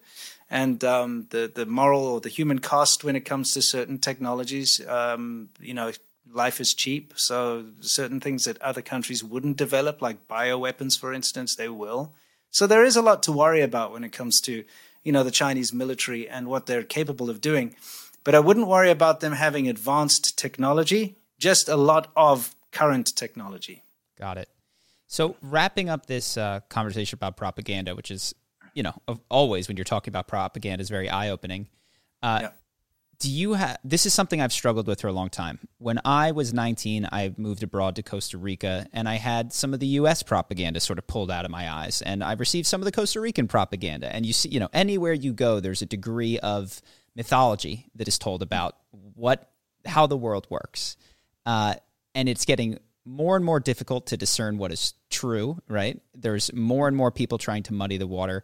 and um, the the moral or the human cost when it comes to certain technologies. Um, you know, life is cheap, so certain things that other countries wouldn't develop, like bioweapons, for instance, they will. So there is a lot to worry about when it comes to, you know, the Chinese military and what they're capable of doing. But I wouldn't worry about them having advanced technology, just a lot of current technology. Got it. So wrapping up this uh, conversation about propaganda, which is, you know, always when you're talking about propaganda is very eye opening. Uh, yeah do you have this is something I've struggled with for a long time. When I was 19, I moved abroad to Costa Rica and I had some of the US propaganda sort of pulled out of my eyes and I've received some of the Costa Rican propaganda and you see, you know, anywhere you go there's a degree of mythology that is told about what how the world works. Uh, and it's getting more and more difficult to discern what is true, right? There's more and more people trying to muddy the water.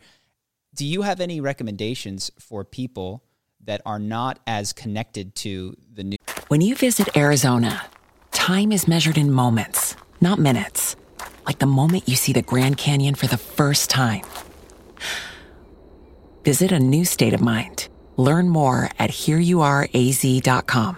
Do you have any recommendations for people that are not as connected to the new. When you visit Arizona, time is measured in moments, not minutes. Like the moment you see the Grand Canyon for the first time. Visit a new state of mind. Learn more at hereyouareaz.com.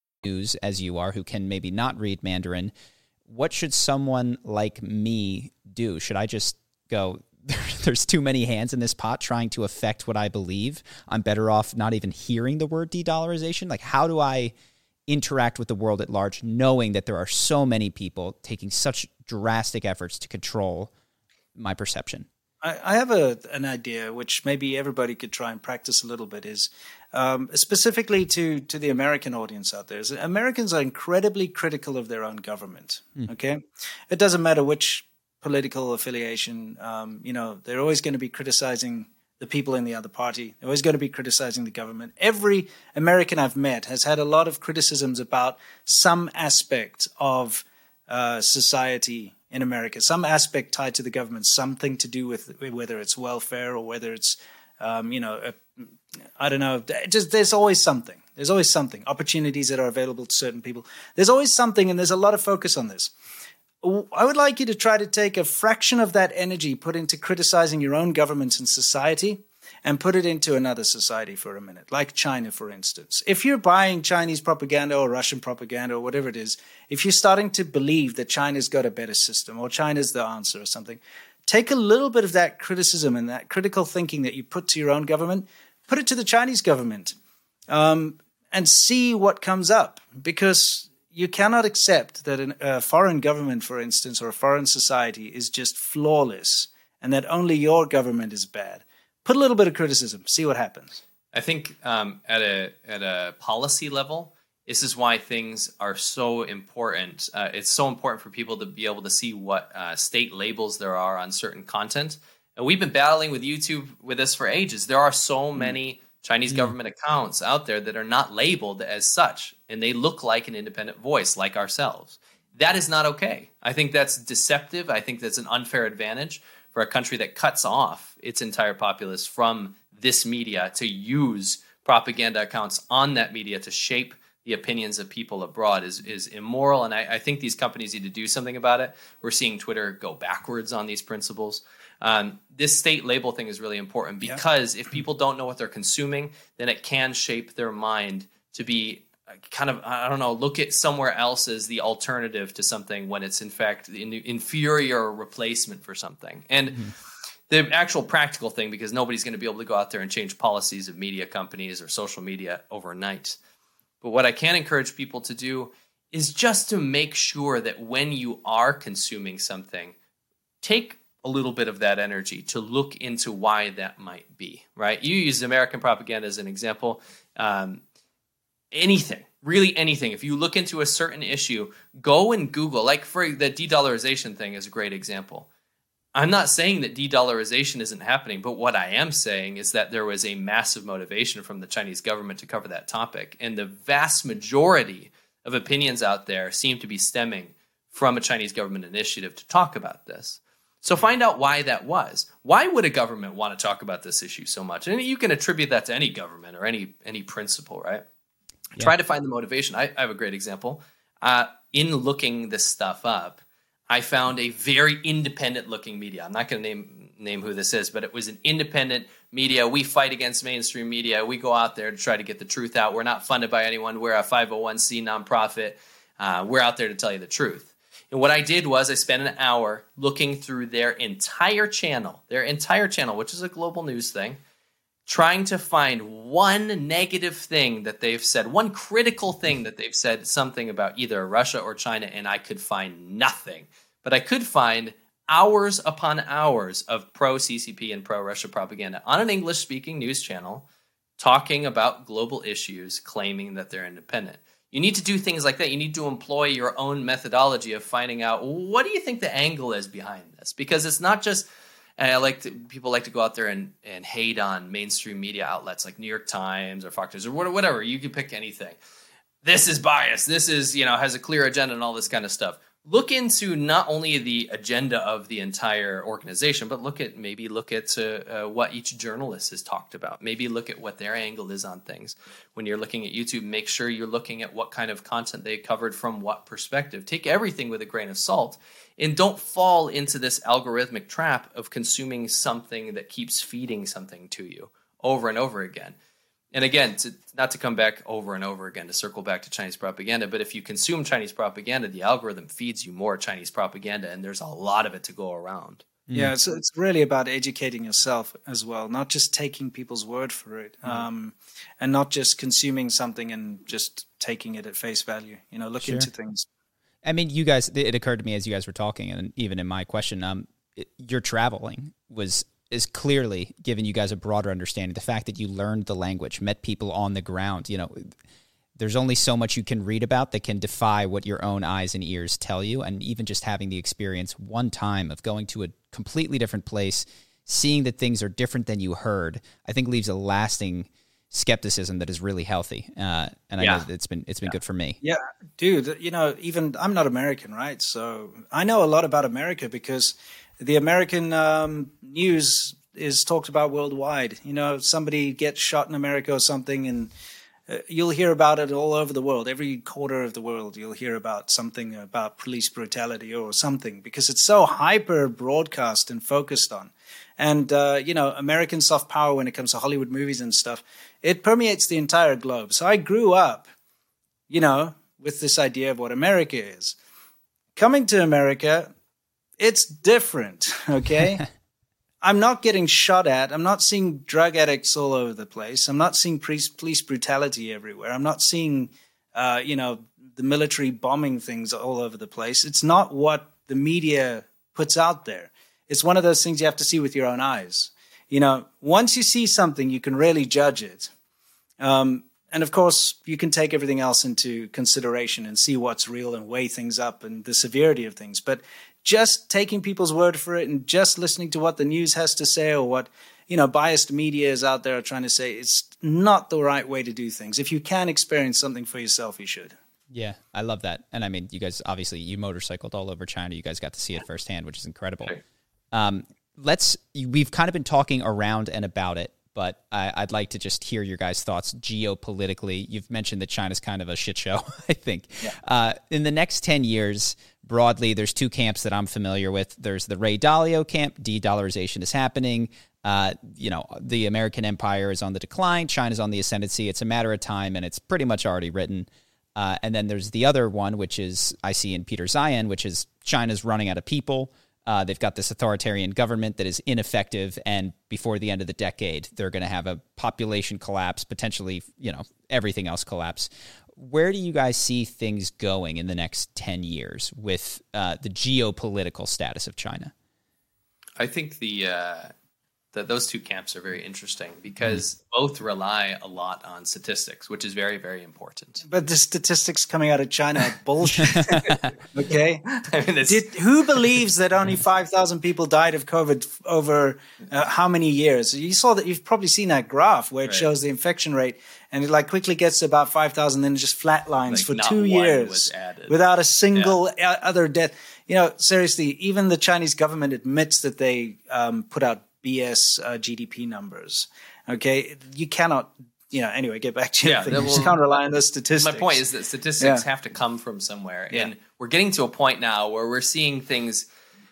news as you are who can maybe not read Mandarin, what should someone like me do? Should I just go, there's too many hands in this pot trying to affect what I believe? I'm better off not even hearing the word de dollarization? Like, how do I interact with the world at large knowing that there are so many people taking such drastic efforts to control my perception? I, have a, an idea which maybe everybody could try and practice a little bit is um, specifically to to the American audience out there. Is Americans are incredibly critical of their own government. Mm. Okay, it doesn't matter which political affiliation. Um, you know, they're always going to be criticizing the people in the other party. They're always going to be criticizing the government. Every American I've met has had a lot of criticisms about some aspect of uh, society in America, some aspect tied to the government, something to do with whether it's welfare or whether it's um, you know, a, I don't know. Just there's always something. There's always something. Opportunities that are available to certain people. There's always something, and there's a lot of focus on this. I would like you to try to take a fraction of that energy put into criticizing your own government and society and put it into another society for a minute, like China, for instance. If you're buying Chinese propaganda or Russian propaganda or whatever it is, if you're starting to believe that China's got a better system or China's the answer or something, take a little bit of that criticism and that critical thinking that you put to your own government, put it to the Chinese government, um, and see what comes up. Because you cannot accept that an, a foreign government, for instance, or a foreign society is just flawless and that only your government is bad. Put a little bit of criticism, see what happens. I think um, at a at a policy level, this is why things are so important. Uh, it's so important for people to be able to see what uh, state labels there are on certain content. And we've been battling with YouTube with this for ages. There are so mm. many Chinese mm. government accounts out there that are not labeled as such, and they look like an independent voice, like ourselves. That is not okay. I think that's deceptive. I think that's an unfair advantage for a country that cuts off its entire populace from this media to use propaganda accounts on that media to shape the opinions of people abroad is is immoral, and I, I, think these companies need to do something about it. We're seeing Twitter go backwards on these principles. Um, this state label thing is really important because yeah. if people don't know what they're consuming, then it can shape their mind to be uh, kind of I don't know look at somewhere else as the alternative to something when it's in fact the inferior replacement for something and. Mm-hmm the actual practical thing because nobody's going to be able to go out there and change policies of media companies or social media overnight. But what I can encourage people to do is just to make sure that when you are consuming something, take a little bit of that energy to look into why that might be, right? You use American propaganda as an example. Um, anything, really anything. If you look into a certain issue, go and Google, like for the de dollarization thing is a great example. I'm not saying that de dollarization isn't happening, but what I am saying is that there was a massive motivation from the Chinese government to cover that topic. And the vast majority of opinions out there seem to be stemming from a Chinese government initiative to talk about this. So find out why that was. Why would a government want to talk about this issue so much? And you can attribute that to any government or any any principle, right? Yeah. Try to find the motivation. I, I have a great example. Uh, in looking this stuff up, I found a very independent looking media. I'm not going to name name who this is, but it was an independent media. We fight against mainstream media. We go out there to try to get the truth out. We're not funded by anyone. We're a 501c nonprofit. Uh, we're out there to tell you the truth. And what I did was I spent an hour looking through their entire channel, their entire channel, which is a global news thing, trying to find one negative thing that they've said, one critical thing that they've said something about either Russia or China, and I could find nothing. But I could find hours upon hours of pro CCP and pro Russia propaganda on an English speaking news channel talking about global issues, claiming that they're independent. You need to do things like that. You need to employ your own methodology of finding out what do you think the angle is behind this? Because it's not just and I like to, people like to go out there and, and hate on mainstream media outlets like New York Times or Fox News or whatever. You can pick anything. This is biased. This is you know has a clear agenda and all this kind of stuff look into not only the agenda of the entire organization, but look at maybe look at uh, uh, what each journalist has talked about. Maybe look at what their angle is on things. When you're looking at YouTube, make sure you're looking at what kind of content they covered from what perspective. Take everything with a grain of salt and don't fall into this algorithmic trap of consuming something that keeps feeding something to you over and over again and again, to, not to come back over and over again to circle back to Chinese propaganda, but if you consume Chinese propaganda, the algorithm feeds you more Chinese propaganda, and there's a lot of it to go around. Yeah, it's it's really about educating yourself as well, not just taking people's word for it, mm um, and not just consuming something and just taking it at face value. You know, look sure. into things. I mean, you guys. It occurred to me as you guys were talking, and even in my question, um, it, your traveling was is clearly giving you guys a broader understanding. The fact that you learned the language, met people on the ground, you know, there's only so much you can read about that can defy what your own eyes and ears tell you. And even just having the experience one time of going to a completely different place, seeing that things are different than you heard, I think leaves a lasting skepticism that is really healthy. Uh, and yeah. I know it's been it's been yeah. good for me. Yeah, dude. You know, even I'm not American, right? So I know a lot about America because the American um, news is talked about worldwide. You know, somebody gets shot in America or something, and uh, you'll hear about it all over the world. Every quarter of the world, you'll hear about something about police brutality or something because it's so hyper broadcast and focused on. And, uh, you know, American soft power when it comes to Hollywood movies and stuff, it permeates the entire globe. So I grew up, you know, with this idea of what America is. Coming to America, it's different, okay? I'm not getting shot at. I'm not seeing drug addicts all over the place. I'm not seeing police, police brutality everywhere. I'm not seeing, uh, you know, the military bombing things all over the place. It's not what the media puts out there. It's one of those things you have to see with your own eyes. You know, once you see something, you can really judge it. Um, and of course, you can take everything else into consideration and see what's real and weigh things up and the severity of things. But just taking people's word for it and just listening to what the news has to say or what you know biased media is out there are trying to say it's not the right way to do things if you can experience something for yourself you should yeah i love that and i mean you guys obviously you motorcycled all over china you guys got to see it firsthand which is incredible um, let's we've kind of been talking around and about it but I, would like to just hear your guys' thoughts geopolitically. You've mentioned that China's kind of a shit show, I think. Yeah. Uh, in the next 10 years, broadly, there's two camps that I'm familiar with. There's the Ray Dalio camp, de-dollarization is happening. Uh, you know, the American empire is on the decline, China's on the ascendancy. It's a matter of time, and it's pretty much already written. Uh, and then there's the other one, which is I see in Peter Zeihan, which is China's running out of people. Uh, they've got this authoritarian government that is ineffective, and before the end of the decade, they're going to have a population collapse, potentially, you know, everything else collapse where do you guys see things going in the next 10 years with uh, the geopolitical status of China? I think the uh, that those two camps are very interesting because mm. both rely a lot on statistics, which is very, very important. But the statistics coming out of China are bullshit. okay, I mean, Did, who believes that only five thousand people died of COVID over uh, how many years? You saw that. You've probably seen that graph where it right. shows the infection rate, and it like quickly gets to about five thousand, then it just flatlines like for two years without a single yeah. other death. You know, seriously, even the Chinese government admits that they um, put out BS uh, GDP numbers. Okay, you cannot. You know, anyway, get back to yeah, you just can't rely on those statistics. My point is that statistics yeah. have to come from somewhere, yeah. and we're getting to a point now where we're seeing things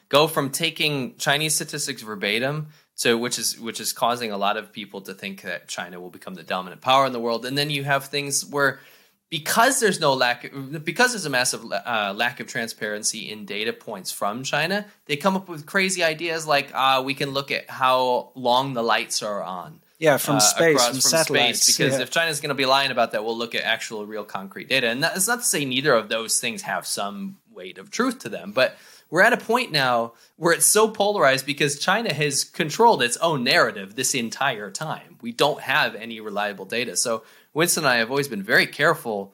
go from taking Chinese statistics verbatim so which is which is causing a lot of people to think that China will become the dominant power in the world, and then you have things where because there's no lack because there's a massive uh, lack of transparency in data points from China, they come up with crazy ideas like uh, we can look at how long the lights are on. Yeah, from uh, space, across, from, from satellites. Space, because yeah. if China's going to be lying about that, we'll look at actual, real, concrete data. And that's not to say neither of those things have some weight of truth to them, but we're at a point now where it's so polarized because China has controlled its own narrative this entire time. We don't have any reliable data. So Winston and I have always been very careful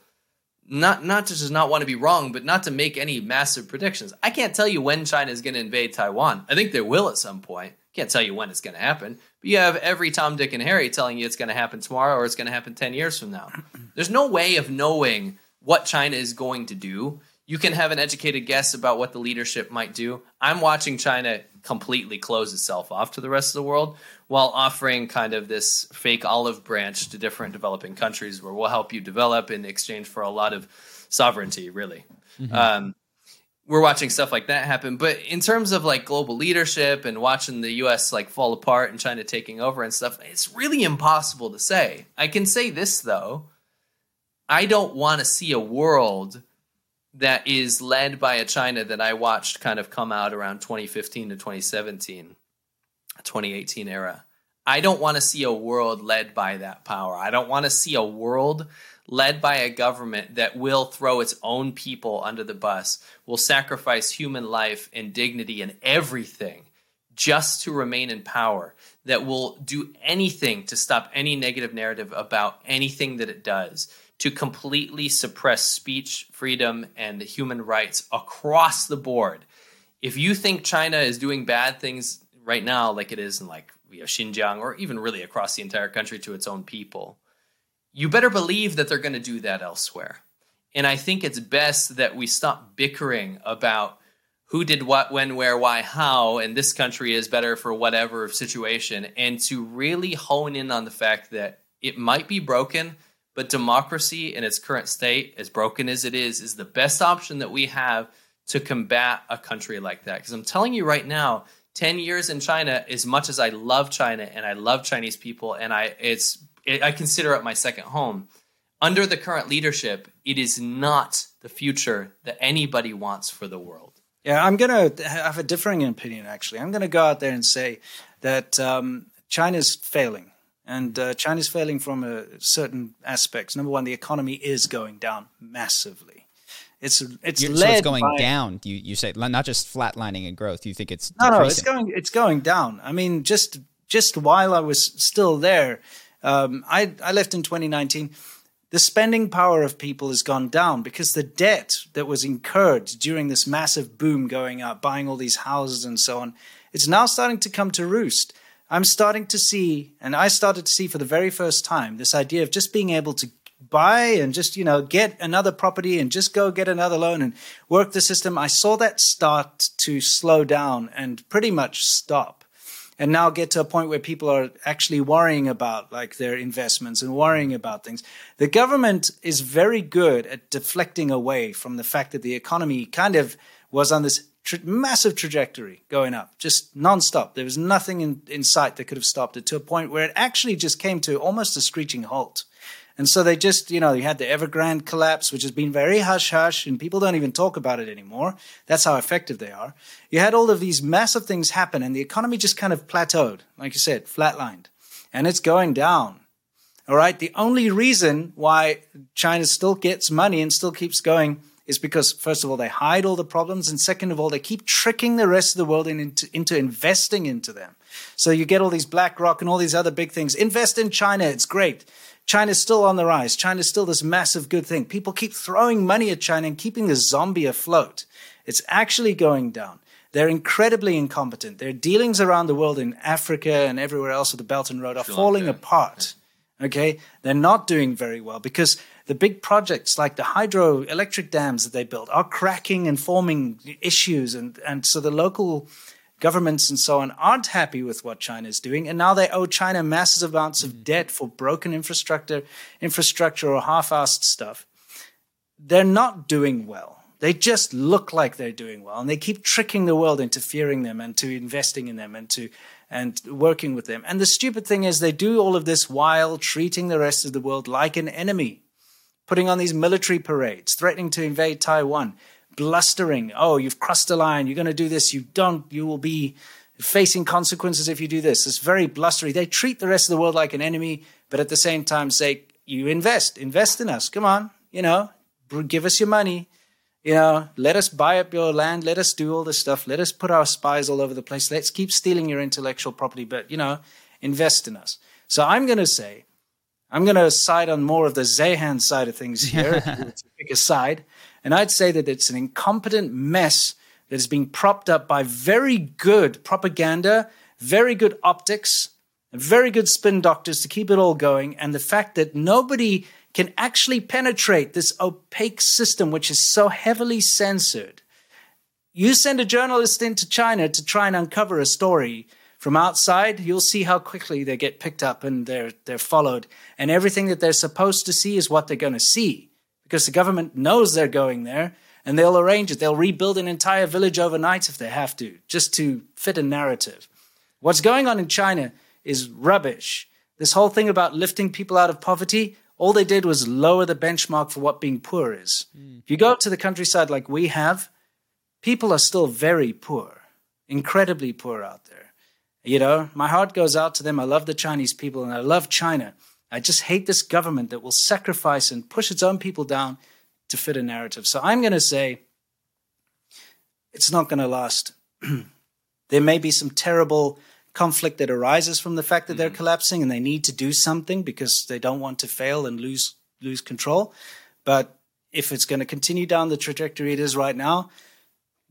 not not to just not want to be wrong, but not to make any massive predictions. I can't tell you when China is going to invade Taiwan. I think they will at some point. Can't tell you when it's going to happen. But you have every Tom, Dick, and Harry telling you it's going to happen tomorrow or it's going to happen 10 years from now. There's no way of knowing what China is going to do. You can have an educated guess about what the leadership might do. I'm watching China completely close itself off to the rest of the world while offering kind of this fake olive branch to different developing countries where we'll help you develop in exchange for a lot of sovereignty, really. Mm-hmm. Um, we're watching stuff like that happen. But in terms of like global leadership and watching the US like fall apart and China taking over and stuff, it's really impossible to say. I can say this though. I don't want to see a world that is led by a China that I watched kind of come out around 2015 to 2017, 2018 era. I don't want to see a world led by that power. I don't want to see a world led by a government that will throw its own people under the bus, will sacrifice human life and dignity and everything just to remain in power, that will do anything to stop any negative narrative about anything that it does to completely suppress speech freedom and human rights across the board. If you think China is doing bad things right now, like it is in like you know, Xinjiang or even really across the entire country to its own people, you better believe that they're going to do that elsewhere. And I think it's best that we stop bickering about who did what, when, where, why, how, and this country is better for whatever situation, and to really hone in on the fact that it might be broken, but democracy in its current state, as broken as it is, is the best option that we have to combat a country like that. Because I'm telling you right now, 10 years in China, as much as I love China and I love Chinese people and I it's it, I consider it my second home, under the current leadership, it is not the future that anybody wants for the world. Yeah, I'm going to have a differing opinion, actually. I'm going to go out there and say that um, China's failing. And uh, China's failing from uh, certain aspects. Number one, the economy is going down massively. It's it's You're, led so it's going by, down. You you say not just flatlining in growth. You think it's no, decreasing. no, it's going it's going down. I mean, just just while I was still there, um, I I left in 2019. The spending power of people has gone down because the debt that was incurred during this massive boom going up, buying all these houses and so on, it's now starting to come to roost. I'm starting to see, and I started to see for the very first time, this idea of just being able to buy and just, you know, get another property and just go get another loan and work the system. I saw that start to slow down and pretty much stop. And now get to a point where people are actually worrying about like their investments and worrying about things. The government is very good at deflecting away from the fact that the economy kind of was on this tra- massive trajectory going up, just nonstop. There was nothing in, in sight that could have stopped it to a point where it actually just came to almost a screeching halt. And so they just, you know, you had the Evergrande collapse, which has been very hush hush, and people don't even talk about it anymore. That's how effective they are. You had all of these massive things happen, and the economy just kind of plateaued, like you said, flatlined. And it's going down. All right. The only reason why China still gets money and still keeps going is because, first of all, they hide all the problems. And second of all, they keep tricking the rest of the world into, into investing into them. So you get all these BlackRock and all these other big things. Invest in China. It's great. China's still on the rise. China's still this massive good thing. People keep throwing money at China and keeping the zombie afloat. It's actually going down. They're incredibly incompetent. Their dealings around the world in Africa and everywhere else with the Belt and Road are falling apart. Okay. They're not doing very well because the big projects like the hydroelectric dams that they built are cracking and forming issues. And, and so the local governments and so on aren't happy with what China is doing. And now they owe China massive amounts of mm-hmm. debt for broken infrastructure, infrastructure or half-assed stuff. They're not doing well. They just look like they're doing well, and they keep tricking the world into fearing them and to investing in them and to and working with them. And the stupid thing is, they do all of this while treating the rest of the world like an enemy, putting on these military parades, threatening to invade Taiwan, blustering. Oh, you've crossed the line. You're going to do this. You don't. You will be facing consequences if you do this. It's very blustery. They treat the rest of the world like an enemy, but at the same time say, "You invest, invest in us. Come on, you know, give us your money." You know, let us buy up your land, let us do all this stuff, let us put our spies all over the place, let's keep stealing your intellectual property, but, you know, invest in us. So I'm going to say, I'm going to side on more of the Zeihan side of things here, pick a side, and I'd say that it's an incompetent mess that is being propped up by very good propaganda, very good optics, very good spin doctors to keep it all going, and the fact that nobody can actually penetrate this opaque system, which is so heavily censored. You send a journalist into China to try and uncover a story from outside, you'll see how quickly they get picked up and they're, they're followed. And everything that they're supposed to see is what they're going to see because the government knows they're going there and they'll arrange it. They'll rebuild an entire village overnight if they have to, just to fit a narrative. What's going on in China is rubbish. This whole thing about lifting people out of poverty, all they did was lower the benchmark for what being poor is. Mm. If you go to the countryside like we have, people are still very poor, incredibly poor out there. You know, my heart goes out to them. I love the Chinese people and I love China. I just hate this government that will sacrifice and push its own people down to fit a narrative. So I'm going to say it's not going to last. there may be some terrible conflict that arises from the fact that mm-hmm. they're collapsing and they need to do something because they don't want to fail and lose lose control. But if it's going to continue down the trajectory it is right now,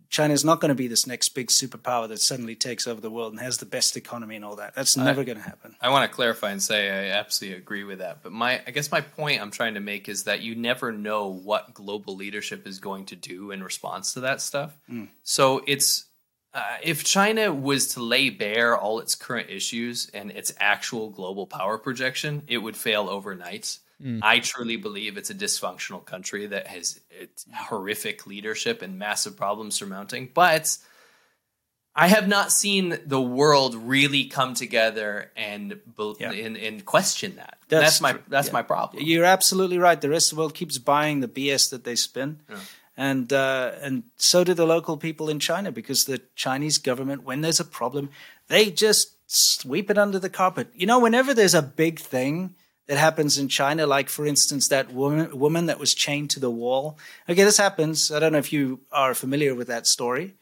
China is not going to be this next big superpower that suddenly takes over the world and has the best economy and all that. That's never going to happen. I want to clarify and say I absolutely agree with that. But my, I guess my point I'm trying to make is that you never know what global leadership is going to do in response to that stuff. Mm. So it's uh, if China was to lay bare all its current issues and its actual global power projection, it would fail overnight. Mm. I truly believe it's a dysfunctional country that has horrific leadership and massive problems surmounting. But I have not seen the world really come together and yeah. and, and, question that. That's, that's my that's yeah. my problem. You're absolutely right. The rest of the world keeps buying the BS that they spin. Yeah. And uh, and so do the local people in China because the Chinese government, when there's a problem, they just sweep it under the carpet. You know, whenever there's a big thing, that happens in China, like for instance that woman woman that was chained to the wall. Okay, this happens. I don't know if you are familiar with that story,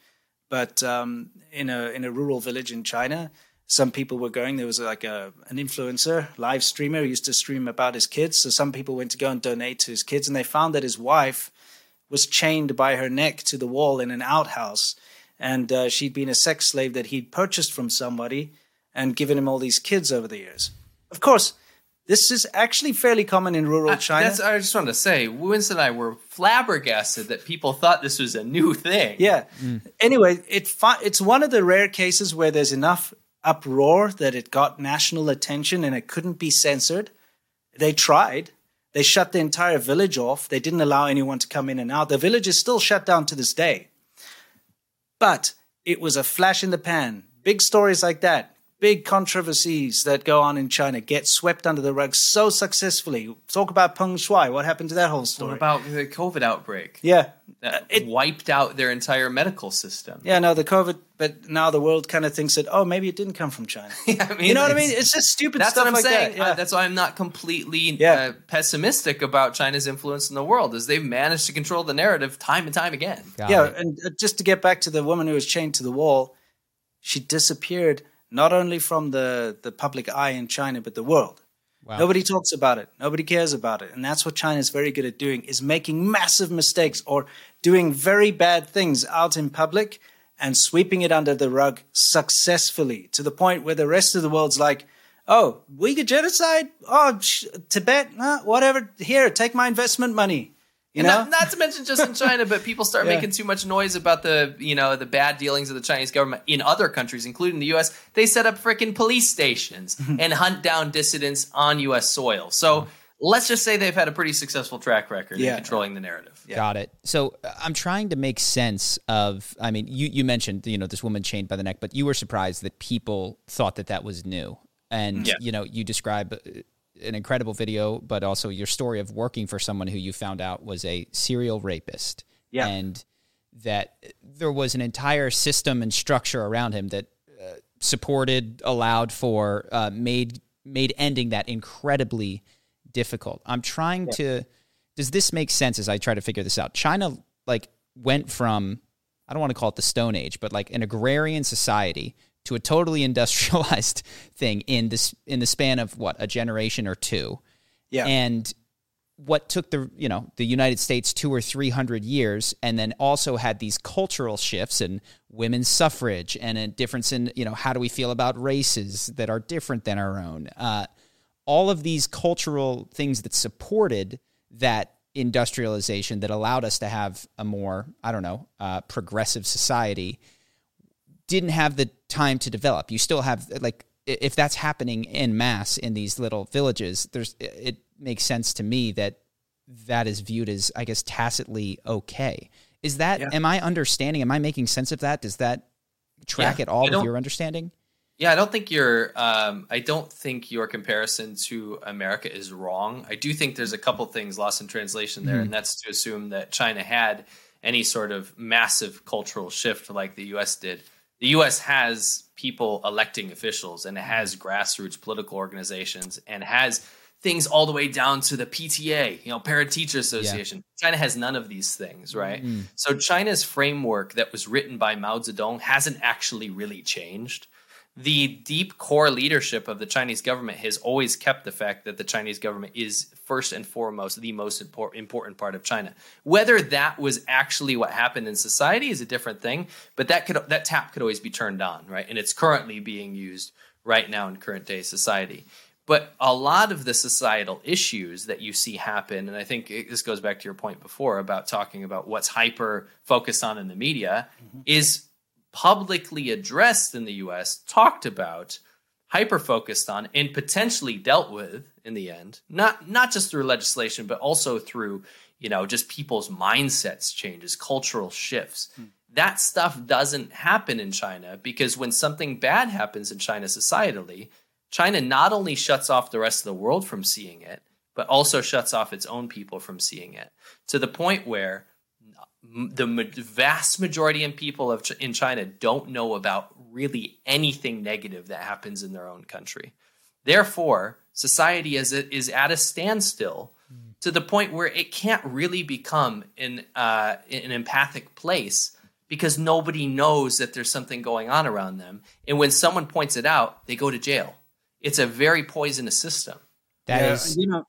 but um, in a in a rural village in China, some people were going. There was like a an influencer, live streamer, who used to stream about his kids. So some people went to go and donate to his kids, and they found that his wife was chained by her neck to the wall in an outhouse, and uh, she'd been a sex slave that he'd purchased from somebody and given him all these kids over the years. Of course this is actually fairly common in rural China. I just wanted to say, Winston and I were flabbergasted that people thought this was a new thing. Yeah. Mm. Anyway, it it's one of the rare cases where there's enough uproar that it got national attention and it couldn't be censored. They tried. They shut the entire village off. They didn't allow anyone to come in and out. The village is still shut down to this day. But it was a flash in the pan. Big stories like that big controversies that go on in China get swept under the rug so successfully. Talk about Peng Shuai. What happened to that whole story? What about the COVID outbreak? Yeah. That it wiped out their entire medical system. Yeah, no, the COVID, but now the world kind of thinks that, oh, maybe it didn't come from China. yeah, I mean, you know what I mean? It's just stupid that's stuff what I'm like saying. that. Yeah. that's why I'm not completely yeah. uh, pessimistic about China's influence in the world, is they've managed to control the narrative time and time again. Got yeah, it. and uh, just to get back to the woman who was chained to the wall, she disappeared – not only from the, the public eye in China, but the world. Wow. Nobody talks about it. Nobody cares about it. And that's what China is very good at doing is making massive mistakes or doing very bad things out in public and sweeping it under the rug successfully to the point where the rest of the world's like, oh, Uyghur genocide? Oh, sh- Tibet? Uh, whatever. Here, take my investment money. You know? Not, not, to mention just in China, but people start yeah. making too much noise about the you know the bad dealings of the Chinese government in other countries, including the U.S. They set up freaking police stations and hunt down dissidents on U.S. soil. So let's just say they've had a pretty successful track record yeah. in controlling the narrative. Yeah. Got it. So uh, I'm trying to make sense of. I mean, you you mentioned you know this woman chained by the neck, but you were surprised that people thought that that was new, and you know you describe uh, an incredible video, but also your story of working for someone who you found out was a serial rapist. Yeah. And that there was an entire system and structure around him that uh, supported, allowed for, uh, made made ending that incredibly difficult. I'm trying yeah. to. Does this make sense as I try to figure this out? China like went from I don't want to call it the Stone Age, but like an agrarian society to a totally industrialized thing in this in the span of what a generation or two. Yeah. And what took the you know the United States two or three hundred years, and then also had these cultural shifts and women's suffrage and a difference in you know how do we feel about races that are different than our own. Uh, all of these cultural things that supported that industrialization that allowed us to have a more I don't know uh, progressive society didn't have the time to develop. You still have like if that's happening in mass in these little villages, there's it makes sense to me that that is viewed as I guess tacitly okay. Is that yeah. am I understanding? Am I making sense of that? Does that track yeah, at all with your understanding? Yeah, I don't think your um, I don't think your comparison to America is wrong. I do think there's a couple things lost in translation there, mm-hmm. and that's to assume that China had any sort of massive cultural shift like the U.S. did the U.S. has people electing officials and it has grassroots political organizations and has things all the way down to the PTA, you know, Parent Teacher Association. Yeah. China has none of these things, right? Mm. So China's framework that was written by Mao Zedong hasn't actually really changed the deep core leadership of the Chinese government has always kept the fact that the Chinese government is first and foremost the most important part of China. Whether that was actually what happened in society is a different thing, but that could that tap could always be turned on, right? And it's currently being used right now in current day society. But a lot of the societal issues that you see happen, and I think it, this goes back to your point before about talking about what's hyper focused on in the media, mm-hmm. is publicly addressed in the US, talked about, hyper focused on, and potentially dealt with in the end. Not not just through legislation, but also through you know just people's mindsets changes, cultural shifts. Hmm. That stuff doesn't happen in China because when something bad happens in China societally, China not only shuts off the rest of the world from seeing it, but also shuts off its own people from seeing it to the point where the vast majority of people of in China don't know about really anything negative that happens in their own country. Therefore, society is is at a standstill to the point where it can't really become an uh, an empathic place because nobody knows that there's something going on around them. And when someone points it out, they go to jail. It's a very poisonous system. That yeah, is, you know.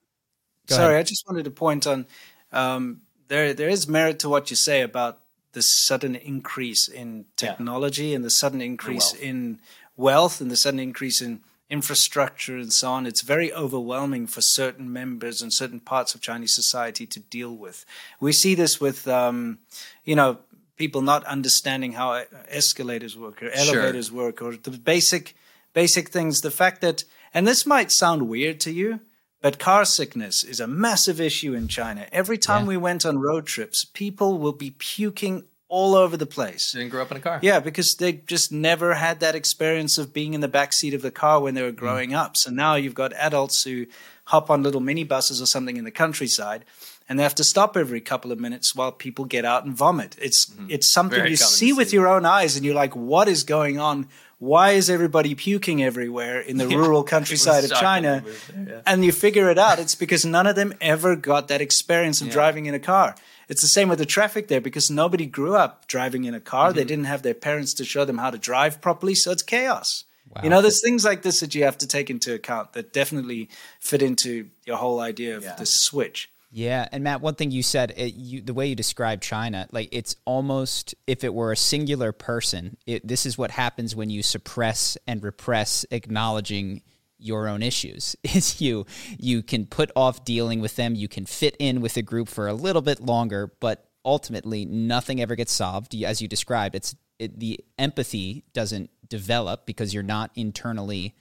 sorry, ahead. I just wanted to point on um, there. There is merit to what you say about the sudden increase in technology yeah. and the sudden increase wealth. in wealth and the sudden increase in infrastructure and so on. It's very overwhelming for certain members and certain parts of Chinese society to deal with. We see this with, um, you know, people not understanding how escalators work or elevators sure. work or the basic basic things. The fact that, and this might sound weird to you, but car sickness is a massive issue in China. Every time yeah. we went on road trips, people will be puking all over the place. Didn't grow up in a car. Yeah, because they just never had that experience of being in the back seat of the car when they were growing mm. up. So now you've got adults who hop on little minibuses or something in the countryside and they have to stop every couple of minutes while people get out and vomit. It's mm-hmm. it's something Very you see with your own eyes and you're like what is going on why is everybody puking everywhere in the rural countryside of China? There, yeah. And you figure it out. It's because none of them ever got that experience of yeah. driving in a car. It's the same with the traffic there because nobody grew up driving in a car. Mm-hmm. They didn't have their parents to show them how to drive properly. So it's chaos. Wow. You know, there's things like this that you have to take into account that definitely fit into your whole idea of yeah. the switch. Yeah, and Matt, one thing you said, it, you, the way you describe China, like it's almost if it were a singular person. It, this is what happens when you suppress and repress acknowledging your own issues. Is you you can put off dealing with them, you can fit in with a group for a little bit longer, but ultimately nothing ever gets solved. As you described, it's it, the empathy doesn't develop because you're not internally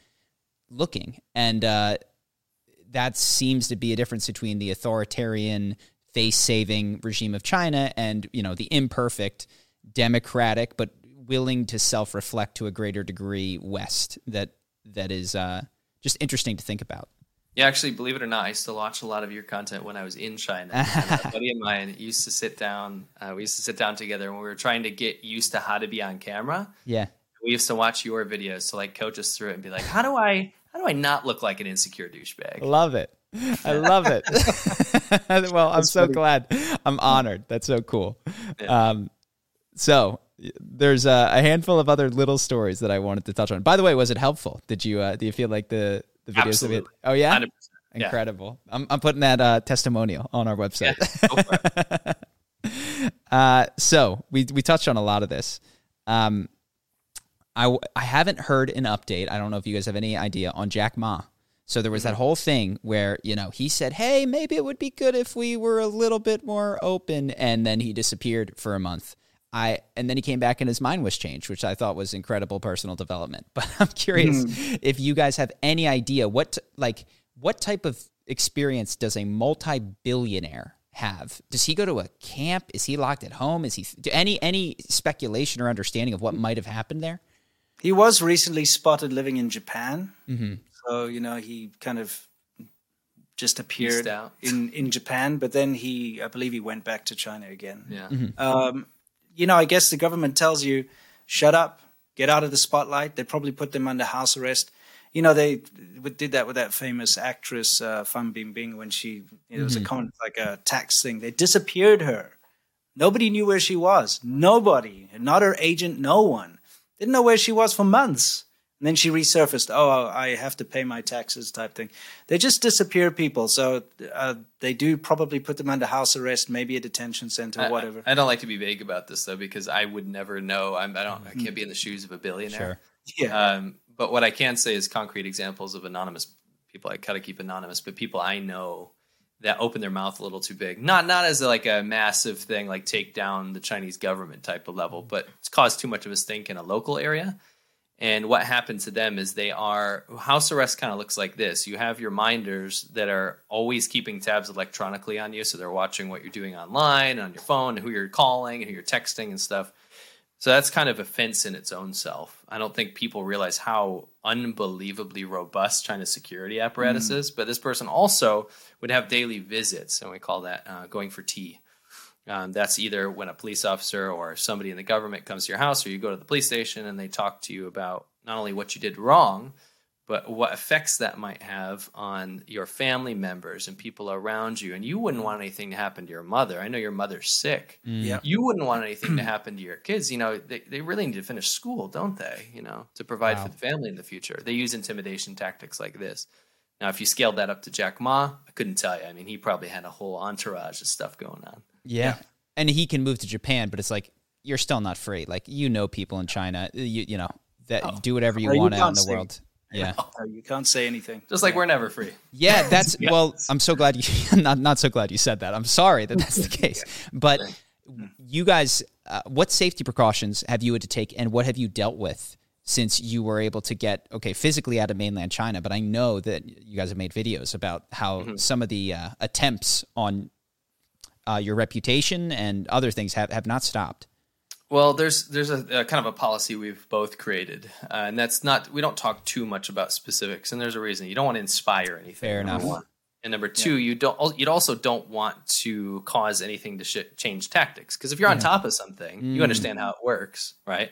looking, and uh, that seems to be a difference between the authoritarian face saving regime of China and you know the imperfect democratic but willing to self reflect to a greater degree West that that is uh, just interesting to think about. Yeah, actually, believe it or not, I used to watch a lot of your content when I was in China. a buddy of mine used to sit down. Uh, we used to sit down together when we were trying to get used to how to be on camera. Yeah, we used to watch your videos to like coach us through it and be like, "How do I how do I not look like an insecure douchebag? Love it. I love it. well, I'm so funny. glad. I'm honored. That's so cool. Yeah. Um, so there's a, a, handful of other little stories that I wanted to touch on. By the way, was it helpful? Did you uh, do you feel like the the videos Absolutely. of it? Oh yeah, 100%. incredible. Yeah. I'm I'm putting that uh, testimonial on our website. Yeah, uh, so we we touched on a lot of this. Um, I, I haven't heard an update. I don't know if you guys have any idea on Jack Ma. So there was that mm-hmm. whole thing where, you know, he said, hey, maybe it would be good if we were a little bit more open. And then he disappeared for a month. I and then he came back and his mind was changed, which I thought was incredible personal development. But I'm curious mm. if you guys have any idea what like what type of experience does a multi-billionaire have? Does he go to a camp? Is he locked at home? Is he any any speculation or understanding of what might have happened there? He was recently spotted living in Japan. Mm-hmm. So, you know, he kind of just appeared in, in Japan, but then he, I believe he went back to China again. Yeah. Mm-hmm. Um, you know, I guess the government tells you, shut up, get out of the spotlight. They probably put them under house arrest. You know, they did that with that famous actress, uh, Fan Bingbing, when she, it was mm-hmm. a comment, like a tax thing. They disappeared her. Nobody knew where she was. Nobody, not her agent, no one. Didn't know where she was for months. And then she resurfaced. Oh, I have to pay my taxes, type thing. They just disappear people. So uh, they do probably put them under house arrest, maybe a detention center, I, whatever. I, don't like to be vague about this though, because I would never know. I'm, I don't. I can't be in the shoes of a billionaire. Sure. Yeah. Um, but what I can say is concrete examples of anonymous people. I gotta keep anonymous, but people I know that open their mouth a little too big. Not not as a, like a massive thing like take down the Chinese government type of level, but it's caused too much of a stink in a local area. And what happened to them is they are house arrest kind of looks like this. You have your minders that are always keeping tabs electronically on you. So they're watching what you're doing online, on your phone, who you're calling, who you're texting and stuff. So that's kind of a fence in its own self. I don't think people realize how unbelievably robust China's security apparatus mm. is. But this person also would have daily visits, and we call that uh, going for tea. Um, that's either when a police officer or somebody in the government comes to your house, or you go to the police station and they talk to you about not only what you did wrong, but what effects that might have on your family members and people around you. And you wouldn't want anything to happen to your mother. I know your mother's sick. Mm. Yeah. You wouldn't want anything to happen to your kids. You know, they, they really need to finish school, don't they? You know, to provide wow. for the family in the future. They use intimidation tactics like this. Now, if you scaled that up to Jack Ma, I couldn't tell you. I mean, he probably had a whole entourage of stuff going on. Yeah. yeah. And he can move to Japan, but it's like, you're still not free. Like, you know, people in China, you, you know, that oh. do whatever you want out in the world. Yeah. Oh, you can't say anything. Just like we're never free. Yeah, that's yeah. well, I'm so glad you not not so glad you said that. I'm sorry that that's the case. But you guys uh, what safety precautions have you had to take and what have you dealt with since you were able to get okay physically out of mainland China, but I know that you guys have made videos about how mm-hmm. some of the uh, attempts on uh, your reputation and other things have, have not stopped. Well, there's there's a, a, kind of a policy we've both created, uh, and that's not we don't talk too much about specifics, and there's a reason you don't want to inspire anything. Fair enough. One. And number two, yeah. you don't you also don't want to cause anything to sh- change tactics because if you're on yeah. top of something, mm. you understand how it works, right?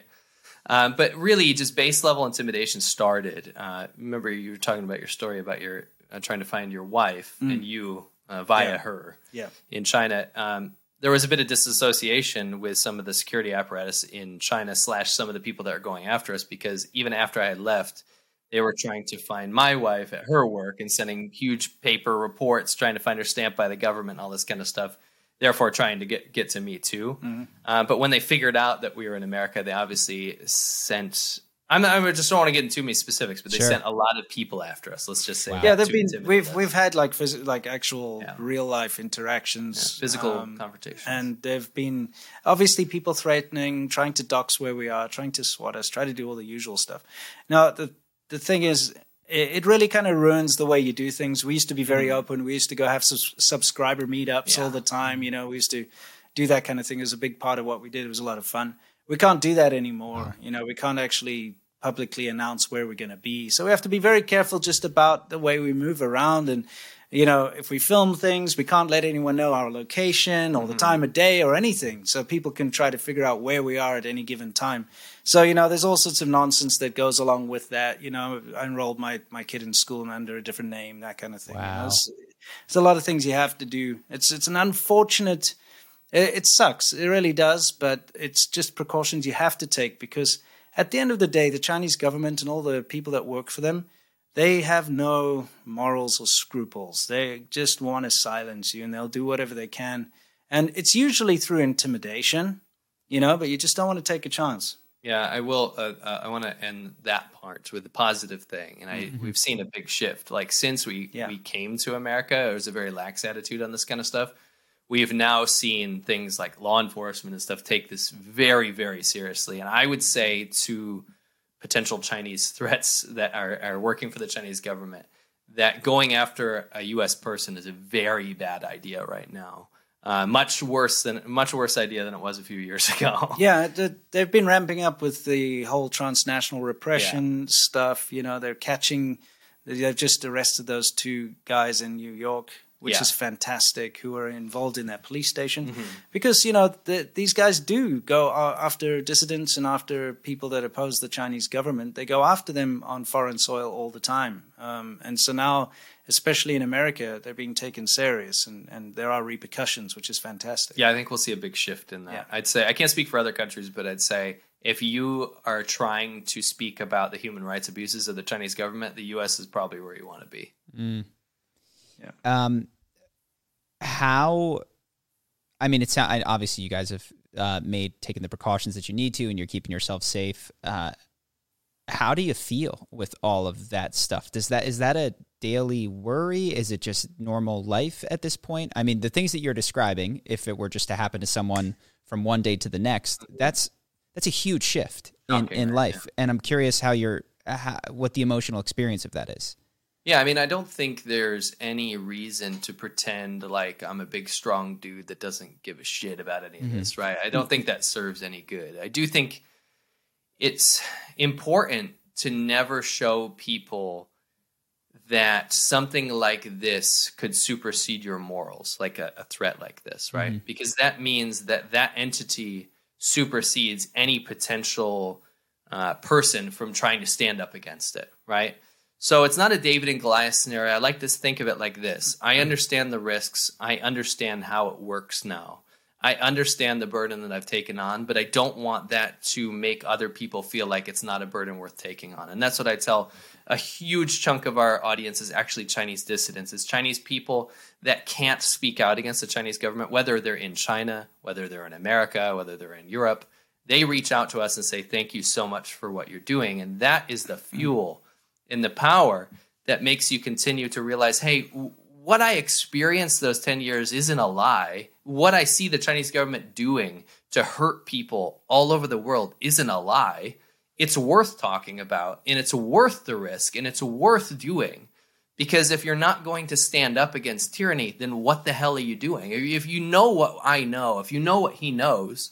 Um, but really, just base level intimidation started. Uh, remember, you were talking about your story about your uh, trying to find your wife mm. and you uh, via yeah. her yeah. in China. Um, there was a bit of disassociation with some of the security apparatus in China slash some of the people that are going after us because even after I had left, they were trying to find my wife at her work and sending huge paper reports trying to find her stamped by the government, all this kind of stuff. Therefore, trying to get get to me too. Mm-hmm. Uh, but when they figured out that we were in America, they obviously sent I'm, I just don't want to get into too many specifics, but they sure. sent a lot of people after us. Let's just say, wow. yeah, they've been we've us. we've had like phys- like actual yeah. real life interactions, yeah, physical um, confrontations, and they've been obviously people threatening, trying to dox where we are, trying to swat us, try to do all the usual stuff. Now the the thing is, it, really kind of ruins the way you do things. We used to be very mm. open. We used to go have subscriber meetups yeah. all the time. You know, we used to do that kind of thing. It was a big part of what we did. It was a lot of fun. We can't do that anymore. You know, we can't actually publicly announce where we're going to be. So we have to be very careful just about the way we move around. And, you know, if we film things, we can't let anyone know our location or mm-hmm. the time of day or anything. So people can try to figure out where we are at any given time. So, you know, there's all sorts of nonsense that goes along with that. You know, I enrolled my, my kid in school under a different name, that kind of thing. Wow. You know, it's, it's a lot of things you have to do. It's, it's an unfortunate, it, it sucks. It really does, but it's just precautions you have to take because – at the end of the day, the Chinese government and all the people that work for them, they have no morals or scruples. They just want to silence you and they'll do whatever they can. And it's usually through intimidation, you know, but you just don't want to take a chance. Yeah, I will. Uh, uh, I want to end that part with a positive thing, and I mm-hmm. we've seen a big shift. Like since we yeah. we came to America, there was a very lax attitude on this kind of stuff we have now seen things like law enforcement and stuff take this very, very seriously. And I would say to potential Chinese threats that are, are working for the Chinese government that going after a U.S. person is a very bad idea right now. Uh, much worse than much worse idea than it was a few years ago. Yeah, they've been ramping up with the whole transnational repression yeah. stuff. You know, they're catching. They've just arrested those two guys in New York which yeah. is fantastic, who are involved in that police station. Mm-hmm. Because, you know, the, these guys do go uh, after dissidents and after people that oppose the Chinese government. They go after them on foreign soil all the time. Um, and so now, especially in America, they're being taken serious and, and there are repercussions, which is fantastic. Yeah, I think we'll see a big shift in that. Yeah. I'd say, I can't speak for other countries, but I'd say if you are trying to speak about the human rights abuses of the Chinese government, the U.S. is probably where you want to be. Mm. Yeah. Um, how? I mean, it's obviously you guys have uh, made taking the precautions that you need to, and you're keeping yourself safe. Uh, how do you feel with all of that stuff? Does that is that a daily worry? Is it just normal life at this point? I mean, the things that you're describing, if it were just to happen to someone from one day to the next, that's that's a huge shift in, in right, life. Yeah. And I'm curious how you're, how, what the emotional experience of that is. Yeah, I mean, I don't think there's any reason to pretend like I'm a big, strong dude that doesn't give a shit about any of mm-hmm. this, right? I don't think that serves any good. I do think it's important to never show people that something like this could supersede your morals, like a, a threat like this, right? Mm-hmm. Because that means that that entity supersedes any potential uh, person from trying to stand up against it, right? So it's not a David and Goliath scenario. I like to think of it like this I mm-hmm. understand the risks, I understand how it works now. I understand the burden that I've taken on, but I don't want that to make other people feel like it's not a burden worth taking on. And that's what I tell a huge chunk of our audience is actually Chinese dissidents. is Chinese people that can't speak out against the Chinese government, whether they're in China, whether they're in America, whether they're in Europe. They reach out to us and say, Thank you so much for what you're doing. And that is the mm-hmm. fuel in the power that makes you continue to realize, hey, what I experienced those 10 years isn't a lie. What I see the Chinese government doing to hurt people all over the world isn't a lie. It's worth talking about and it's worth the risk and it's worth doing. Because if you're not going to stand up against tyranny, then what the hell are you doing? If you know what I know, if you know what he knows,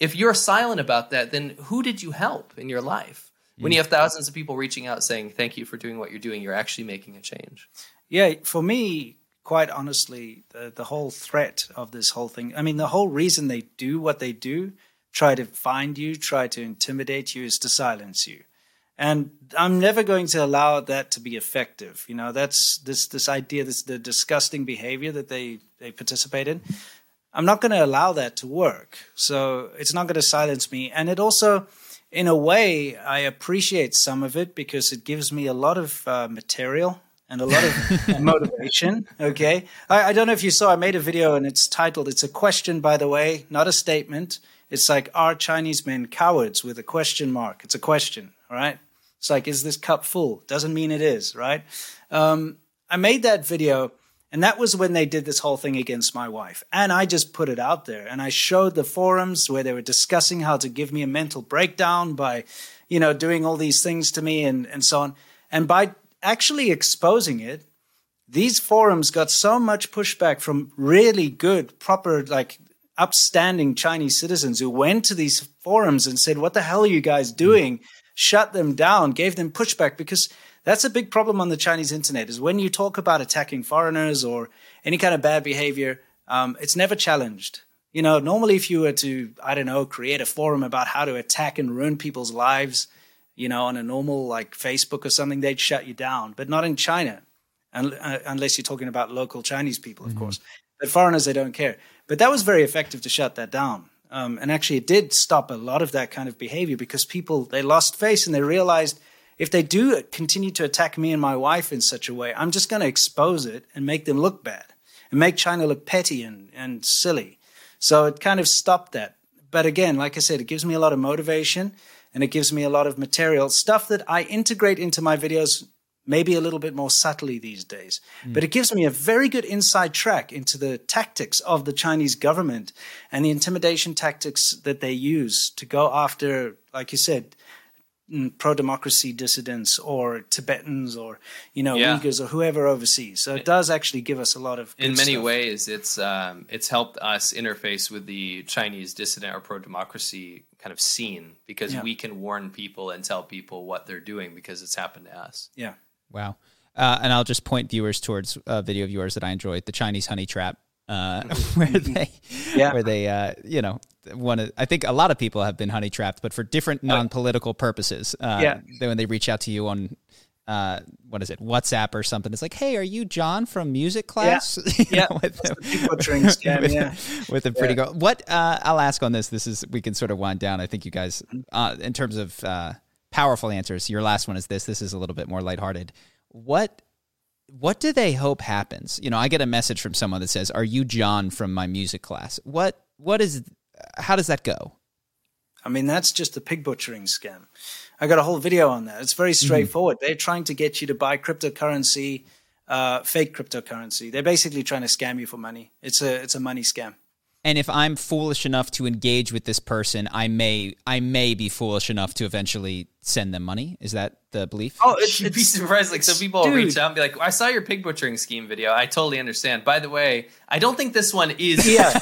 if you're silent about that, then who did you help in your life? When you have thousands of people reaching out saying thank you for doing what you're doing you're actually making a change. Yeah for me quite honestly the, the whole threat of this whole thing i mean the whole reason they do what they do try to find you try to intimidate you is to silence you. And i'm never going to allow that to be effective. You know that's this this idea this the disgusting behavior that they they participate in i'm not going to allow that to work. So it's not going to silence me. And it also in a way, I appreciate some of it because it gives me a lot of uh, material and a lot of motivation. Okay. I, I, don't know if you saw, I made a video and it's titled, it's a question, by the way, not a statement. It's like, are Chinese men cowards with a question mark? It's a question. right? It's like, is this cup full? Doesn't mean it is. Right. Um, I made that video and that was when they did this whole thing against my wife. And I just put it out there and I showed the forums where they were discussing how to give me a mental breakdown by, you know, doing all these things to me and, and so on. And by actually exposing it, these forums got so much pushback from really good, proper, like upstanding Chinese citizens who went to these forums and said, What the hell are you guys doing? Mm. Shut them down, gave them pushback because that's a big problem on the Chinese internet is when you talk about attacking foreigners or any kind of bad behavior, um, it's never challenged. You know, normally if you were to, I don't know, create a forum about how to attack and ruin people's lives, you know, on a normal like Facebook or something, they'd shut you down. But not in China, uh, unless you're talking about local Chinese people, of mm-hmm. course. But foreigners, they don't care. But that was very effective to shut that down. Um, and actually, it did stop a lot of that kind of behavior because people they lost face and they realized if they do continue to attack me and my wife in such a way, I'm just going to expose it and make them look bad and make China look petty and, and silly. So it kind of stopped that. But again, like I said, it gives me a lot of motivation and it gives me a lot of material, stuff that I integrate into my videos maybe a little bit more subtly these days. Mm. But it gives me a very good inside track into the tactics of the Chinese government and the intimidation tactics that they use to go after, like you said, pro democracy dissidents or Tibetans or you know yeah. Uyghurs or whoever overseas. So it does actually give us a lot of. In many stuff. ways, it's um, it's helped us interface with the Chinese dissident or pro democracy kind of scene because yeah. we can warn people and tell people what they're doing because it's happened to us. Yeah. Wow. Uh, and I'll just point viewers towards a video of yours that I enjoyed, the Chinese honey trap uh, where they, yeah. where they, uh, you know, one. Of, I think a lot of people have been honey trapped, but for different non-political purposes. Uh, yeah. When they reach out to you on, uh, what is it, WhatsApp or something, it's like, hey, are you John from music class? Yeah. yeah. with, butchering scam. with, yeah. With a pretty yeah. girl. What uh, I'll ask on this. This is we can sort of wind down. I think you guys, uh, in terms of uh, powerful answers. Your last one is this. This is a little bit more lighthearted. What what do they hope happens? You know, I get a message from someone that says, "Are you John from my music class?" What what is how does that go? I mean, that's just a pig butchering scam. I got a whole video on that. It's very mm-hmm. straightforward. Mm-hmm. They're trying to get you to buy cryptocurrency, uh, fake cryptocurrency. They're basically trying to scam you for money. It's a it's a money scam. And if I'm foolish enough to engage with this person, I may I may be foolish enough to eventually send them money. Is that the belief? Oh, it's, you'd be surprised. Like some people will reach out and be like, "I saw your pig butchering scheme video. I totally understand. By the way, I don't think this one is Yeah.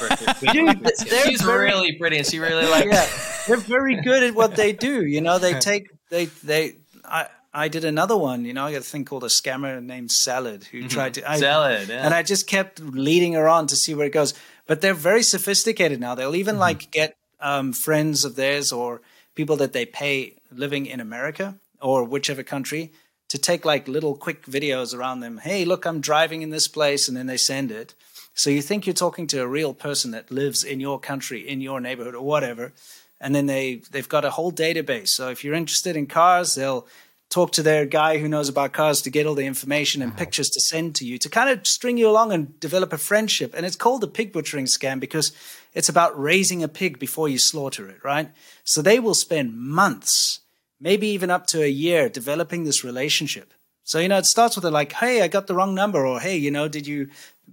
dude, they're She's very- really pretty, and she really likes. yeah, they're very good at what they do. You know, they take they they. I I did another one. You know, I got a thing called a scammer named Salad who mm-hmm. tried to I, Salad, yeah. and I just kept leading her on to see where it goes. But they're very sophisticated now. They'll even like get um, friends of theirs or people that they pay living in America or whichever country to take like little quick videos around them. Hey, look, I'm driving in this place, and then they send it. So you think you're talking to a real person that lives in your country, in your neighborhood, or whatever, and then they they've got a whole database. So if you're interested in cars, they'll talk to their guy who knows about cars to get all the information and uh-huh. pictures to send to you to kind of string you along and develop a friendship. And it's called the pig butchering scam because it's about raising a pig before you slaughter it, right? So they will spend months, maybe even up to a year, developing this relationship. So, you know, it starts with a like, hey, I got the wrong number, or hey, you know, did you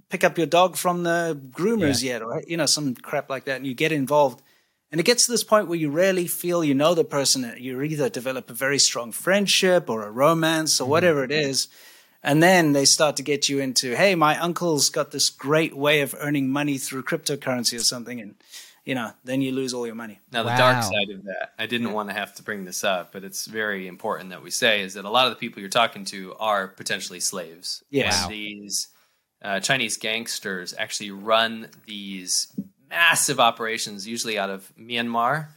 pick up your dog from the groomers yet? Or, you know, some crap like that. And you get involved. And it gets to this point where you really feel you know the person. You either develop a very strong friendship or a romance or whatever it is. And then they start to get you into, hey, my uncle's got this great way of earning money through cryptocurrency or something. And, you know, then you lose all your money. Now, the dark side of that, I didn't want to have to bring this up, but it's very important that we say is that a lot of the people you're talking to are potentially slaves. Yes. Wow. these uh, Chinese gangsters actually run these massive operations, usually out of Myanmar,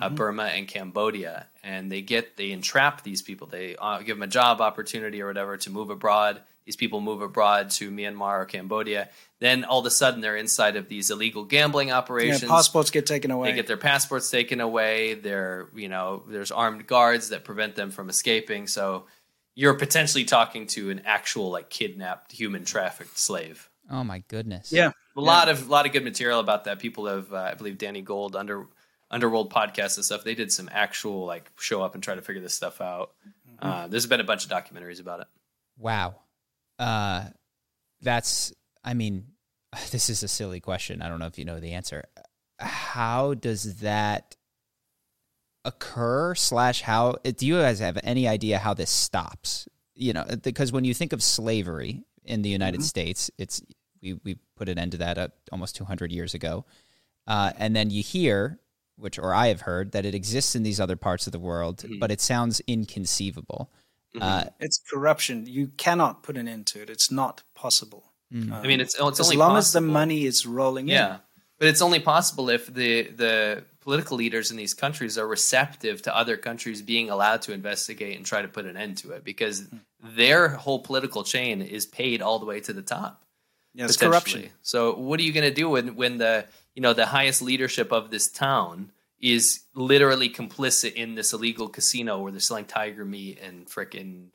uh, Burma, and Cambodia. And they get, they entrap these people. They uh, give them a job opportunity or whatever to move abroad. These people move abroad to Myanmar or Cambodia. Then all of a sudden they're inside of these illegal gambling Yeah, operations. passports get taken away. They get their passports taken away. They're, you know, there's armed guards that prevent them from escaping. So you're potentially talking to an actual like kidnapped human trafficked slave. Oh my goodness. Yeah. A lot of lot of good material about that. People have, uh, I believe, Danny Gold under Underworld podcast and stuff. They did some actual like show up and try to figure this stuff out. Uh, there's been a bunch of documentaries about it. Wow. Uh, that's, I mean, this is a silly question. I don't know if you know the answer. How does that occur? Slash, how do you guys have any idea how this stops? You know, because when you think of slavery in the United States, it's we we put an end to that uh, almost 200 years ago, uh, and then you hear, which or I have heard that it exists in these other parts of the world, but it sounds inconceivable. Uh, it's corruption. You cannot put an end to it. It's not possible. I mean, it's it's as only long as the money is rolling in. Yeah, but it's only possible if the the political leaders in these countries are receptive to other countries being allowed to investigate and try to put an end to it, because Hmm. their whole political chain is paid all the way to the top. Yeah, it's corruption. So, what are you going to do when when the you know the highest leadership of this town is literally complicit in this illegal casino where they're selling tiger meat and frickin'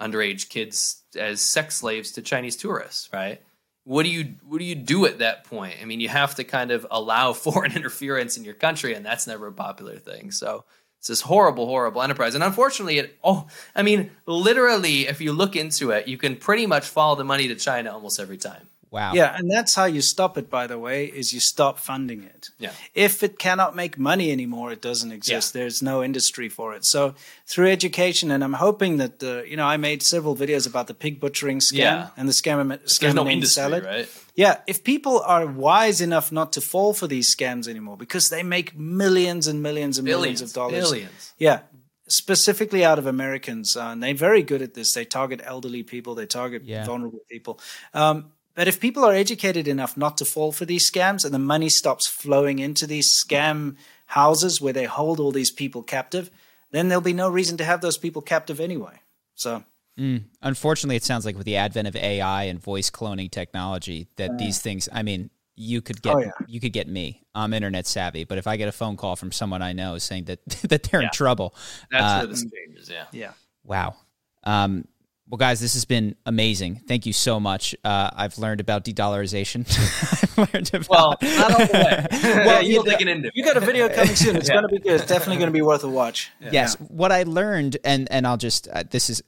underage kids as sex slaves to Chinese tourists, right? What do you what do you do at that point? I mean, you have to kind of allow foreign interference in your country, and that's never a popular thing. So it's this horrible, horrible enterprise. And unfortunately, it oh, I mean, literally, if you look into it, you can pretty much follow the money to China almost every time. Wow. Yeah, and that's how you stop it. By the way, is you stop funding it. Yeah. If it cannot make money anymore, it doesn't exist. There's no industry for it. So through education, and I'm hoping that the you know I made several videos about the pig butchering scam Yeah. and the scam. There's scam no industry, salad. right? Yeah, if people are wise enough not to fall for these scams anymore, because they make millions and millions and millions of dollars. billions. Yeah, specifically out of Americans, uh, and they're very good at this. They target elderly people, they target Yeah. vulnerable people. Um, but if people are educated enough not to fall for these scams, and the money stops flowing into these scam houses where they hold all these people captive, then there'll be no reason to have those people captive anyway. So Unfortunately, it sounds like with the advent of AI and voice cloning technology, that these things. I mean, you could get Oh, yeah. you could get me. I'm internet savvy, but if I get a phone call from someone I know saying that that they're in trouble, That's uh, where this changes. Yeah. yeah. wow. Um, well, guys, this has been amazing. Thank you so much. Uh, I've learned about de-dollarization. I've learned about Well, not all the way. Well, well, you- you're digging into. You got a video coming soon. It's Yeah. going to be good. It's definitely going to be worth a watch. Yes, what I learned, and and I'll just uh, this is,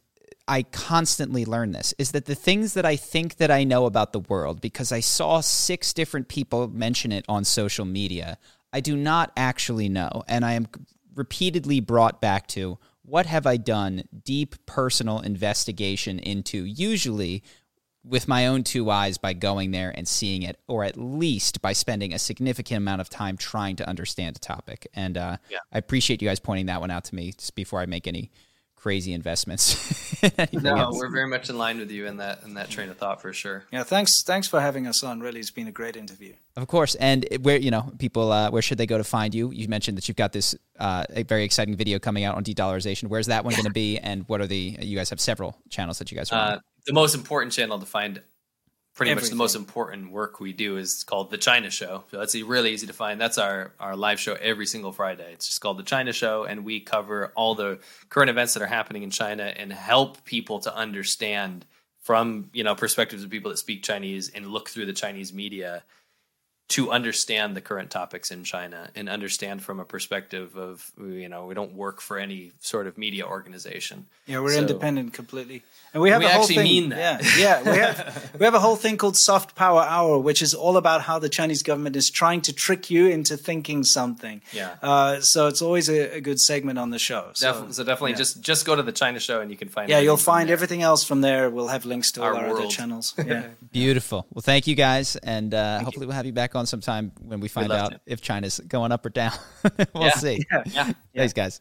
I constantly learn this is that the things that I think that I know about the world because I saw six different people mention it on social media, I do not actually know. And I am repeatedly brought back to what have I done deep personal investigation into, usually with my own two eyes by going there and seeing it, or at least by spending a significant amount of time trying to understand a topic. And uh, yeah. I appreciate you guys pointing that one out to me just before I make any crazy investments. no, else. we're very much in line with you in that in that train of thought for sure. Yeah, thanks thanks for having us on. Really, it's been a great interview. Of course, and where you know people, uh, where should they go to find you? You mentioned that you've got this uh, a very exciting video coming out on de-dollarization. Where's that one going to be? And what are the? You guys have several channels that you guys. Are uh, the most important channel to find pretty Everything. much the most important work we do is called the China Show. So that's really easy to find. That's our our live show every single Friday. It's just called the China Show, and we cover all the current events that are happening in China and help people to understand from you know perspectives of people that speak Chinese and look through the Chinese media to understand the current topics in China and understand from a perspective of you know we don't work for any sort of media organization. Yeah, we're so, independent completely. And we have we a whole actually thing, mean that. Yeah, yeah. We have we have a whole thing called Soft Power Hour, which is all about how the Chinese government is trying to trick you into thinking something. Yeah. Uh, so it's always a, a, good segment on the show. So, definitely, so definitely yeah. just just go to the China Show and you can find. Yeah, you'll find everything else from there. We'll have links to all our, our other channels. Yeah. Beautiful. Well, thank you guys, and uh, hopefully you. we'll have you back on sometime when we find out if China's going up or down. we'll yeah. see. Yeah. yeah. Thanks, guys.